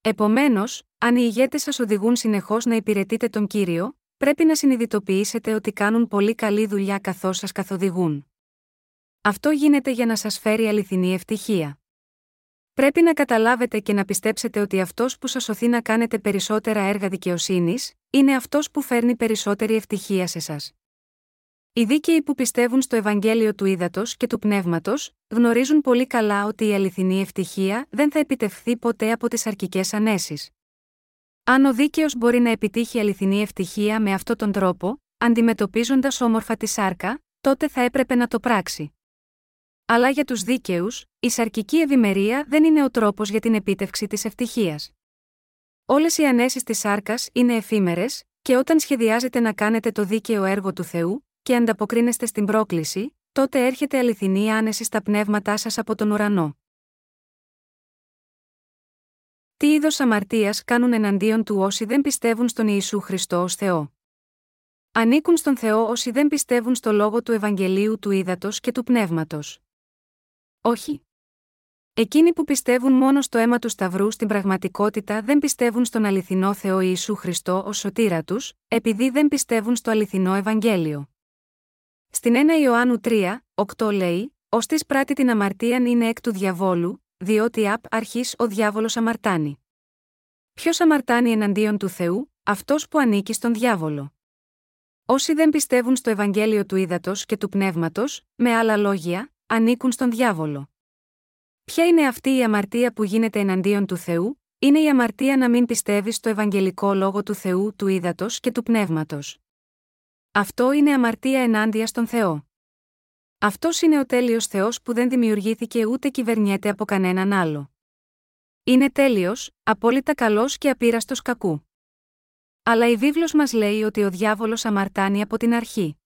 Επομένως, αν οι ηγέτες σας οδηγούν συνεχώς να υπηρετείτε τον κύριο, πρέπει να συνειδητοποιήσετε ότι κάνουν πολύ καλή δουλειά καθώς σας καθοδηγούν. Αυτό γίνεται για να σας φέρει αληθινή ευτυχία. Πρέπει να καταλάβετε και να πιστέψετε ότι αυτός που σας σωθεί να κάνετε περισσότερα έργα δικαιοσύνης, είναι αυτός που φέρνει περισσότερη ευτυχία σε σας. Οι δίκαιοι που πιστεύουν στο Ευαγγέλιο του Ήδατος και του Πνεύματος, γνωρίζουν πολύ καλά ότι η αληθινή ευτυχία δεν θα επιτευχθεί ποτέ από τις αρκικέ ανέσεις. Αν ο δίκαιος μπορεί να επιτύχει αληθινή ευτυχία με αυτόν τον τρόπο, αντιμετωπίζοντας όμορφα τη σάρκα, τότε θα έπρεπε να το πράξει. Αλλά για τους δίκαιους, η σαρκική ευημερία δεν είναι ο τρόπος για την επίτευξη της ευτυχίας. Όλες οι ανέσεις της σάρκας είναι εφήμερες, και όταν σχεδιάζετε να κάνετε το δίκαιο έργο του Θεού, και ανταποκρίνεστε στην πρόκληση, τότε έρχεται αληθινή άνεση στα πνεύματά σας από τον ουρανό. Τι είδος αμαρτίας κάνουν εναντίον του όσοι δεν πιστεύουν στον Ιησού Χριστό ως Θεό; Ανήκουν στον Θεό όσοι δεν πιστεύουν στο λόγο του Ευαγγελίου του Ήδατος και του Πνεύματος. Όχι. Εκείνοι που πιστεύουν μόνο στο αίμα του Σταυρού στην πραγματικότητα δεν πιστεύουν στον αληθινό Θεό Ιησού Χριστό ως σωτήρα τους, επειδή δεν πιστεύουν στο αληθινό Ευαγγέλιο. Στην 1 Ιωάννου 3, 8 λέει: Ω της πράττει την αμαρτίαν είναι εκ του διαβόλου, διότι απ' αρχής ο διάβολος αμαρτάνει. Ποιος αμαρτάνει εναντίον του Θεού, αυτός που ανήκει στον διάβολο. Όσοι δεν πιστεύουν στο Ευαγγέλιο του ύδατο και του πνεύματος, με άλλα λόγια, ανήκουν στον διάβολο. Ποια είναι αυτή η αμαρτία που γίνεται εναντίον του Θεού, είναι η αμαρτία να μην πιστεύεις στο Ευαγγελικό λόγο του Θεού, του ύδατο και του πνεύματος. Αυτό είναι αμαρτία ενάντια στον Θεό. Αυτός είναι ο τέλειος Θεός που δεν δημιουργήθηκε ούτε κυβερνιέται από κανέναν άλλο. Είναι τέλειος, απόλυτα καλός και απείραστος κακού. Αλλά η βίβλος μας λέει ότι ο διάβολος αμαρτάνει από την αρχή.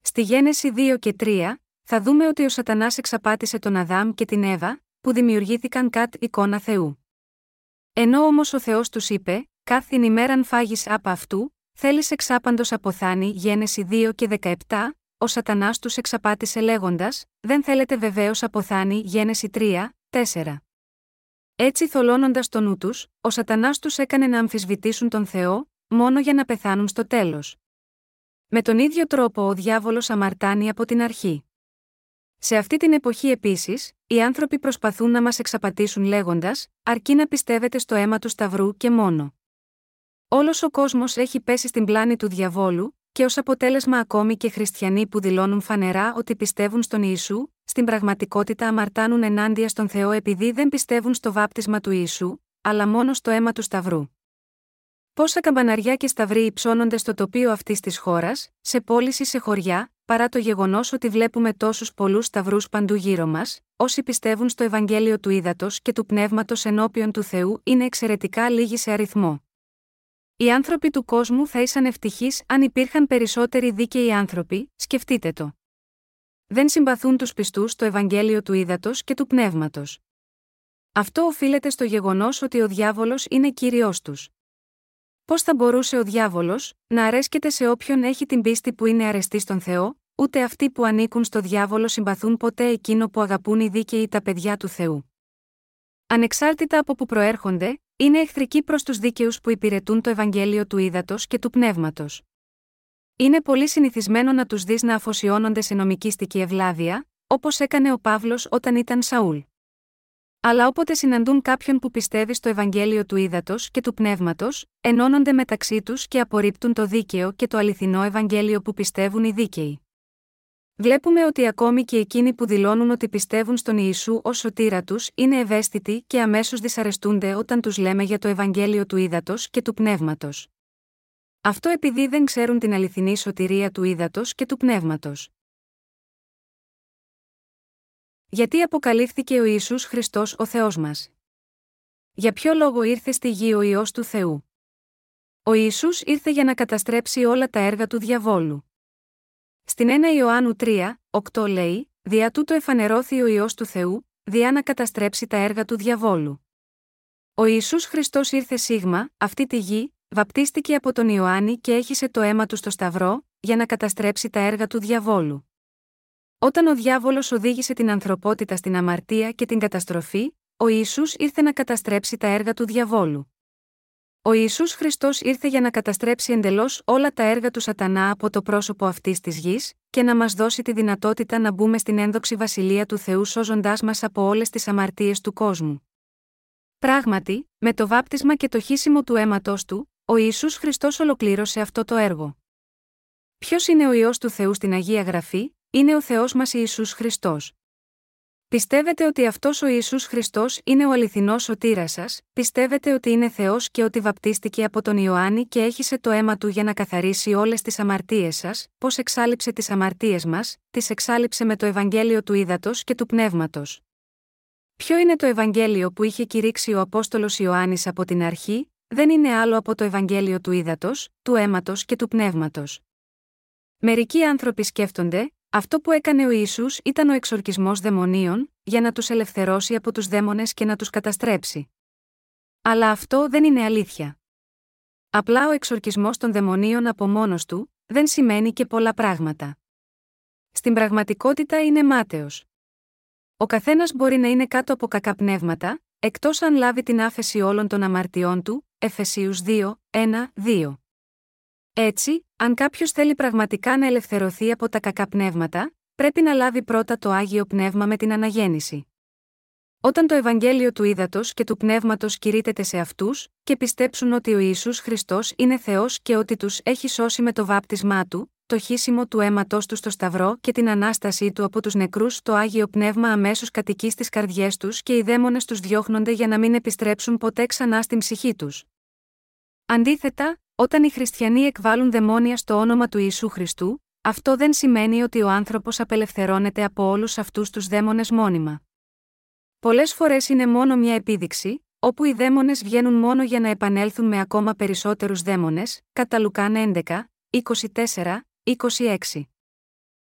Στη Γένεση 2 και 3, θα δούμε ότι ο Σατανάς εξαπάτησε τον Αδάμ και την Εύα, που δημιουργήθηκαν κατ' εικόνα Θεού. Ενώ όμως ο Θεός τους είπε, Κάθην ημέραν φάγεις από αυτού, θέλεις εξάπαντος αποθάνει Γένεση 2 και 17, ο Σατανάς τους εξαπάτησε λέγοντας, Δεν θέλετε βεβαίως αποθάνει Γένεση 3, 4. Έτσι θολώνοντας το νου τους, ο Σατανάς τους έκανε να αμφισβητήσουν τον Θεό, μόνο για να πεθάνουν στο τέλος. Με τον ίδιο τρόπο ο διάβολος αμαρτάνει από την αρχή. Σε αυτή την εποχή επίσης, οι άνθρωποι προσπαθούν να μας εξαπατήσουν λέγοντας, αρκεί να πιστεύετε στο αίμα του Σταυρού και μόνο. Όλος ο κόσμος έχει πέσει στην πλάνη του διαβόλου, και ως αποτέλεσμα ακόμη και χριστιανοί που δηλώνουν φανερά ότι πιστεύουν στον Ιησού, στην πραγματικότητα αμαρτάνουν ενάντια στον Θεό επειδή δεν πιστεύουν στο βάπτισμα του Ιησού, αλλά μόνο στο αίμα του Σταυρού. Πόσα καμπαναριά και σταυροί υψώνονται στο τοπίο αυτής της χώρας, σε πόλεις ή σε χωριά, παρά το γεγονός ότι βλέπουμε τόσους πολλούς σταυρούς παντού γύρω μας, όσοι πιστεύουν στο Ευαγγέλιο του Ήδατος και του Πνεύματος ενώπιον του Θεού είναι εξαιρετικά λίγοι σε αριθμό. Οι άνθρωποι του κόσμου θα ήσαν ευτυχείς αν υπήρχαν περισσότεροι δίκαιοι άνθρωποι, σκεφτείτε το. Δεν συμπαθούν τους πιστούς στο Ευαγγέλιο του Ήδατος και του Πνεύματος. Αυτό οφείλεται στο γεγονός ότι ο διάβολος είναι κύριο τους. Πώς θα μπορούσε ο διάβολος να αρέσκεται σε όποιον έχει την πίστη που είναι αρεστή στον Θεό, ούτε αυτοί που ανήκουν στο διάβολο συμπαθούν ποτέ εκείνο που αγαπούν οι δίκαιοι τα παιδιά του Θεού. Ανεξάρτητα από που προέρχονται, είναι εχθρικοί προς τους δίκαιους που υπηρετούν το Ευαγγέλιο του Ήδατος και του Πνεύματος. Είναι πολύ συνηθισμένο να τους δεις να αφοσιώνονται σε νομικήστικη ευλάβεια, όπως έκανε ο Παύλος όταν ήταν Σαούλ. Αλλά όποτε συναντούν κάποιον που πιστεύει στο Ευαγγέλιο του Ήδατος και του Πνεύματος, ενώνονται μεταξύ τους και απορρίπτουν το δίκαιο και το αληθινό Ευαγγέλιο που πιστεύουν οι δίκαιοι. Βλέπουμε ότι ακόμη και εκείνοι που δηλώνουν ότι πιστεύουν στον Ιησού ως σωτήρα τους είναι ευαίσθητοι και αμέσως δυσαρεστούνται όταν τους λέμε για το Ευαγγέλιο του Ήδατος και του Πνεύματος. Αυτό επειδή δεν ξέρουν την αληθινή σωτηρία του Ήδατος και του Πνεύματος. Γιατί αποκαλύφθηκε ο Ιησούς Χριστός ο Θεός μας; Για ποιο λόγο ήρθε στη γη ο Υιός του Θεού; Ο Ιησούς ήρθε για να καταστρέψει όλα τα έργα του διαβόλου. Στην 1 Ιωάννου 3, 8 λέει, Δια τούτο εφανερώθη ο Υιός του Θεού, διά να καταστρέψει τα έργα του διαβόλου. Ο Ιησούς Χριστός ήρθε σίγμα, αυτή τη γη, βαπτίστηκε από τον Ιωάννη και έχισε το αίμα του στο σταυρό, για να καταστρέψει τα έργα του διαβόλου. Όταν ο διάβολος οδήγησε την ανθρωπότητα στην αμαρτία και την καταστροφή, ο Ιησούς ήρθε να καταστρέψει τα έργα του διαβόλου. Ο Ιησούς Χριστός ήρθε για να καταστρέψει εντελώς όλα τα έργα του Σατανά από το πρόσωπο αυτής της γης, και να μας δώσει τη δυνατότητα να μπούμε στην ένδοξη βασιλεία του Θεού σώζοντάς μας από όλες τις αμαρτίες του κόσμου. Πράγματι, με το βάπτισμα και το χύσιμο του αίματό του, ο Ιησούς Χριστός ολοκλήρωσε αυτό το έργο. Ποιος είναι ο ιό του Θεού στην Αγία Γραφή, είναι ο Θεός μας Ιησούς Χριστός. Πιστεύετε ότι αυτός ο Ισού Χριστός είναι ο αληθινός σωτήρας σας, πιστεύετε ότι είναι Θεός και ότι βαπτίστηκε από τον Ιωάννη και έχισε το αίμα του για να καθαρίσει όλες τις αμαρτίες σας, πώς εξάλληψε τις αμαρτίες μας, τις εξάλληψε με το Ευαγγέλιο του Ήδατος και του Πνεύματος. Ποιο είναι το Ευαγγέλιο που είχε κηρύξει ο Απόστολος Ιωάννης από την αρχή, δεν είναι άλλο από το Ευαγγέλιο του Ήδατος, του αίματος και του Πνεύματος. Μερικοί άνθρωποι σκέφτονται, αυτό που έκανε ο Ισού ήταν ο εξορκισμός δαιμονίων, για να τους ελευθερώσει από τους δαίμονες και να τους καταστρέψει. Αλλά αυτό δεν είναι αλήθεια. Απλά ο εξορκισμός των δαιμονίων από μόνος του, δεν σημαίνει και πολλά πράγματα. Στην πραγματικότητα είναι μάταιος. Ο καθένας μπορεί να είναι κάτω από κακά πνεύματα, εκτός αν λάβει την άφεση όλων των αμαρτιών του, Εφεσίους 2, 1, 2. Έτσι, αν κάποιος θέλει πραγματικά να ελευθερωθεί από τα κακά πνεύματα, πρέπει να λάβει πρώτα το άγιο πνεύμα με την αναγέννηση. Όταν το Ευαγγέλιο του ύδατο και του πνεύματος κηρύτεται σε αυτούς, και πιστέψουν ότι ο Ιησούς Χριστός είναι Θεός και ότι τους έχει σώσει με το βάπτισμά του, το χύσιμο του αίματός του στο Σταυρό και την ανάστασή του από τους νεκρούς, το άγιο πνεύμα αμέσως κατοικεί στις καρδιές τους και οι δαίμονες τους διώχνονται για να μην επιστρέψουν ποτέ ξανά στην ψυχή τους. Αντίθετα, όταν οι χριστιανοί εκβάλλουν δαιμόνια στο όνομα του Ιησού Χριστού, αυτό δεν σημαίνει ότι ο άνθρωπος απελευθερώνεται από όλους αυτούς τους δαίμονες μόνιμα. Πολλές φορές είναι μόνο μια επίδειξη, όπου οι δαίμονες βγαίνουν μόνο για να επανέλθουν με ακόμα περισσότερους δαίμονες, κατά Λουκάν 11, 24, 26.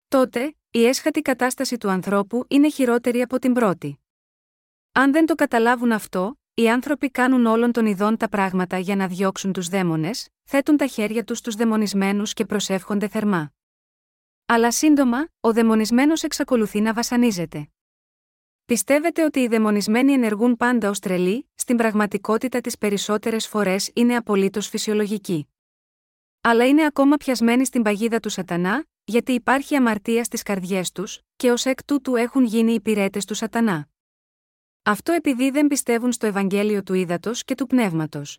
Τότε, η έσχατη κατάσταση του ανθρώπου είναι χειρότερη από την πρώτη. Αν δεν το καταλάβουν αυτό, οι άνθρωποι κάνουν όλων των ειδών τα πράγματα για να διώξουν τους δαίμονες, θέτουν τα χέρια τους στους δαιμονισμένους και προσεύχονται θερμά. Αλλά σύντομα, ο δαιμονισμένος εξακολουθεί να βασανίζεται. Πιστεύετε ότι οι δαιμονισμένοι ενεργούν πάντα ως τρελοί, στην πραγματικότητα τις περισσότερες φορές είναι απολύτως φυσιολογικοί. Αλλά είναι ακόμα πιασμένοι στην παγίδα του Σατανά, γιατί υπάρχει αμαρτία στις καρδιές τους, και ως εκ τούτου έχουν γίνει υπηρέτε του Σατανά. Αυτό επειδή δεν πιστεύουν στο Ευαγγέλιο του Ήδατος και του Πνεύματος.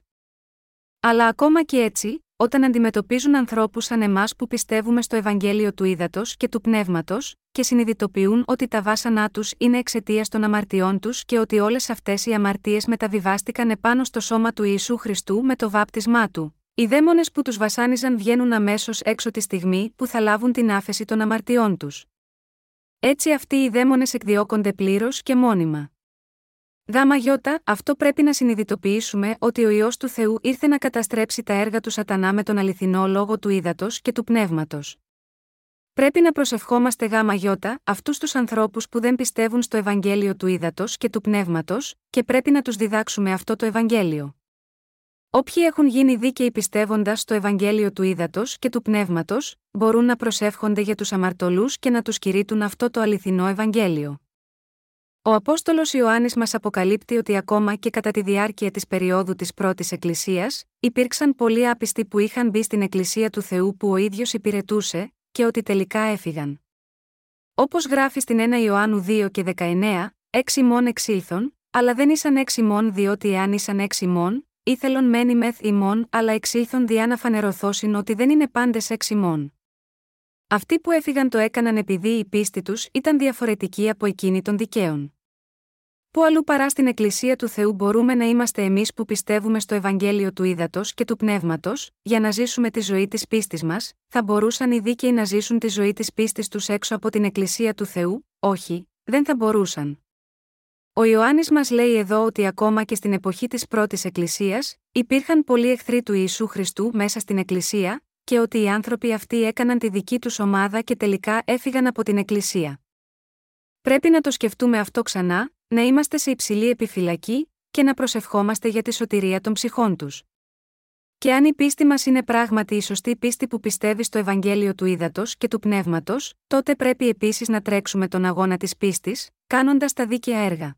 Αλλά ακόμα και έτσι, όταν αντιμετωπίζουν ανθρώπους σαν εμάς που πιστεύουμε στο Ευαγγέλιο του Ήδατος και του Πνεύματος, και συνειδητοποιούν ότι τα βάσανά τους είναι εξαιτίας των αμαρτιών τους και ότι όλες αυτές οι αμαρτίες μεταβιβάστηκαν επάνω στο σώμα του Ιησού Χριστού με το βάπτισμά του, οι δαίμονες που τους βασάνιζαν βγαίνουν αμέσως έξω τη στιγμή που θα λάβουν την άφεση των αμαρτιών τους. Έτσι αυτοί οι δαίμονες εκδιώκονται πλήρως και μόνιμα. Γάμα γιώτα, αυτό πρέπει να συνειδητοποιήσουμε ότι ο ιό του Θεού ήρθε να καταστρέψει τα έργα του Σατανά με τον αληθινό λόγο του ύδατος και του πνεύματος. Πρέπει να προσευχόμαστε γάμα γιώτα αυτούς τους ανθρώπους που δεν πιστεύουν στο Ευαγγέλιο του ύδατος και του πνεύματος, και πρέπει να τους διδάξουμε αυτό το Ευαγγέλιο. Όποιοι έχουν γίνει δίκαιοι πιστεύοντας στο Ευαγγέλιο του ύδατος και του πνεύματος, μπορούν να προσεύχονται για τους αμαρτωλούς και να τους κηρύττουν αυτό το αληθινό Ευαγγέλιο. Ο Απόστολος Ιωάννης μας αποκαλύπτει ότι ακόμα και κατά τη διάρκεια της περίοδου της πρώτης Εκκλησίας, υπήρξαν πολλοί άπιστοι που είχαν μπει στην Εκκλησία του Θεού που ο ίδιος υπηρετούσε, και ότι τελικά έφυγαν. Όπως γράφει στην 1 Ιωάννου 2 και 19, έξι μόν εξήλθον, αλλά δεν ήσαν έξι μόν διότι εάν ήσαν έξι μόν, ήθελον μένει μεθ ημών, αλλά εξήλθον διά να φανερωθώσιν ότι δεν είναι πάντες έξι μόν. Αυτοί που έφυγαν το έκαναν επειδή η πίστη τους ήταν διαφορετική από εκείνη των δικαίων. Πού αλλού παρά στην Εκκλησία του Θεού μπορούμε να είμαστε εμείς που πιστεύουμε στο Ευαγγέλιο του Ήδατος και του Πνεύματος, για να ζήσουμε τη ζωή της πίστης μας, θα μπορούσαν οι δίκαιοι να ζήσουν τη ζωή της πίστης τους έξω από την Εκκλησία του Θεού, όχι, δεν θα μπορούσαν. Ο Ιωάννης μας λέει εδώ ότι ακόμα και στην εποχή της πρώτης Εκκλησίας, υπήρχαν πολλοί εχθροί του Ιησού Χριστού μέσα στην Εκκλησία, και ότι οι άνθρωποι αυτοί έκαναν τη δική τους ομάδα και τελικά έφυγαν από την Εκκλησία. Πρέπει να το σκεφτούμε αυτό ξανά, να είμαστε σε υψηλή επιφυλακή και να προσευχόμαστε για τη σωτηρία των ψυχών τους. Και αν η πίστη μας είναι πράγματι η σωστή πίστη που πιστεύει στο Ευαγγέλιο του Ήδατος και του Πνεύματος, τότε πρέπει επίσης να τρέξουμε τον αγώνα της πίστης, κάνοντας τα δίκαια έργα.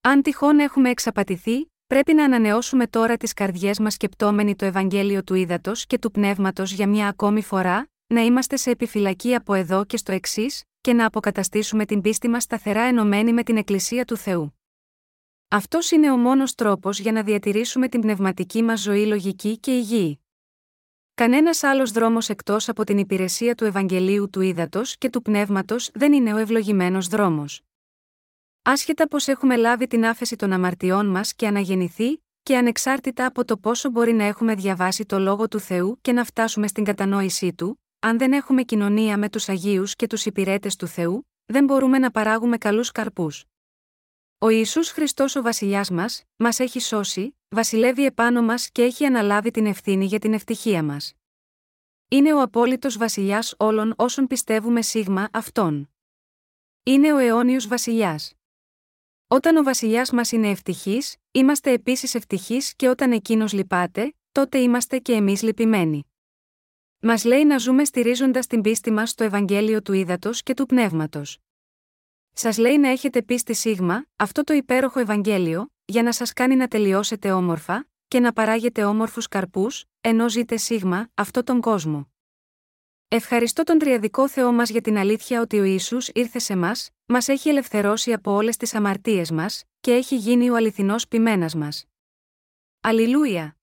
Αν τυχόν έχουμε εξαπατηθεί, πρέπει να ανανεώσουμε τώρα τις καρδιές μας σκεπτόμενοι το Ευαγγέλιο του Ήδατος και του Πνεύματος για μια ακόμη φορά, να είμαστε σε επιφυλακή από εδώ και στο εξής, και να αποκαταστήσουμε την πίστη μας σταθερά ενωμένη με την Εκκλησία του Θεού. Αυτός είναι ο μόνος τρόπος για να διατηρήσουμε την πνευματική μας ζωή λογική και υγιή. Κανένας άλλος δρόμος εκτός από την υπηρεσία του Ευαγγελίου του Ήδατος και του Πνεύματος δεν είναι ο ευλογημένος δρόμος. Άσχετα πως έχουμε λάβει την άφεση των αμαρτιών μας και αναγεννηθεί, και ανεξάρτητα από το πόσο μπορεί να έχουμε διαβάσει το λόγο του Θεού και να φτάσουμε στην κατανόησή του, αν δεν έχουμε κοινωνία με τους Αγίους και τους υπηρέτες του Θεού, δεν μπορούμε να παράγουμε καλούς καρπούς. Ο Ιησούς Χριστός ο Βασιλιάς μας, μας έχει σώσει, βασιλεύει επάνω μας και έχει αναλάβει την ευθύνη για την ευτυχία μας. Είναι ο απόλυτος Βασιλιάς όλων όσων πιστεύουμε σίγμα αυτόν. Είναι ο αιώνιος Βασιλιάς. Όταν ο Βασιλιάς μας είναι ευτυχής, είμαστε επίσης ευτυχείς και όταν εκείνος λυπάται, τότε είμαστε και εμείς λυπημένοι. Μας λέει να ζούμε στηρίζοντας την πίστη μας στο Ευαγγέλιο του Ήδατος και του Πνεύματος. Σας λέει να έχετε πίστη σίγμα, αυτό το υπέροχο Ευαγγέλιο, για να σας κάνει να τελειώσετε όμορφα, και να παράγετε όμορφους καρπούς, ενώ ζείτε σίγμα, αυτό τον κόσμο. Ευχαριστώ τον Τριαδικό Θεό μας για την αλήθεια ότι ο Ιησούς ήρθε σε μας, μας έχει ελευθερώσει από όλες τις αμαρτίες μας, και έχει γίνει ο αληθινός ποιμένας μας. Αλληλούια!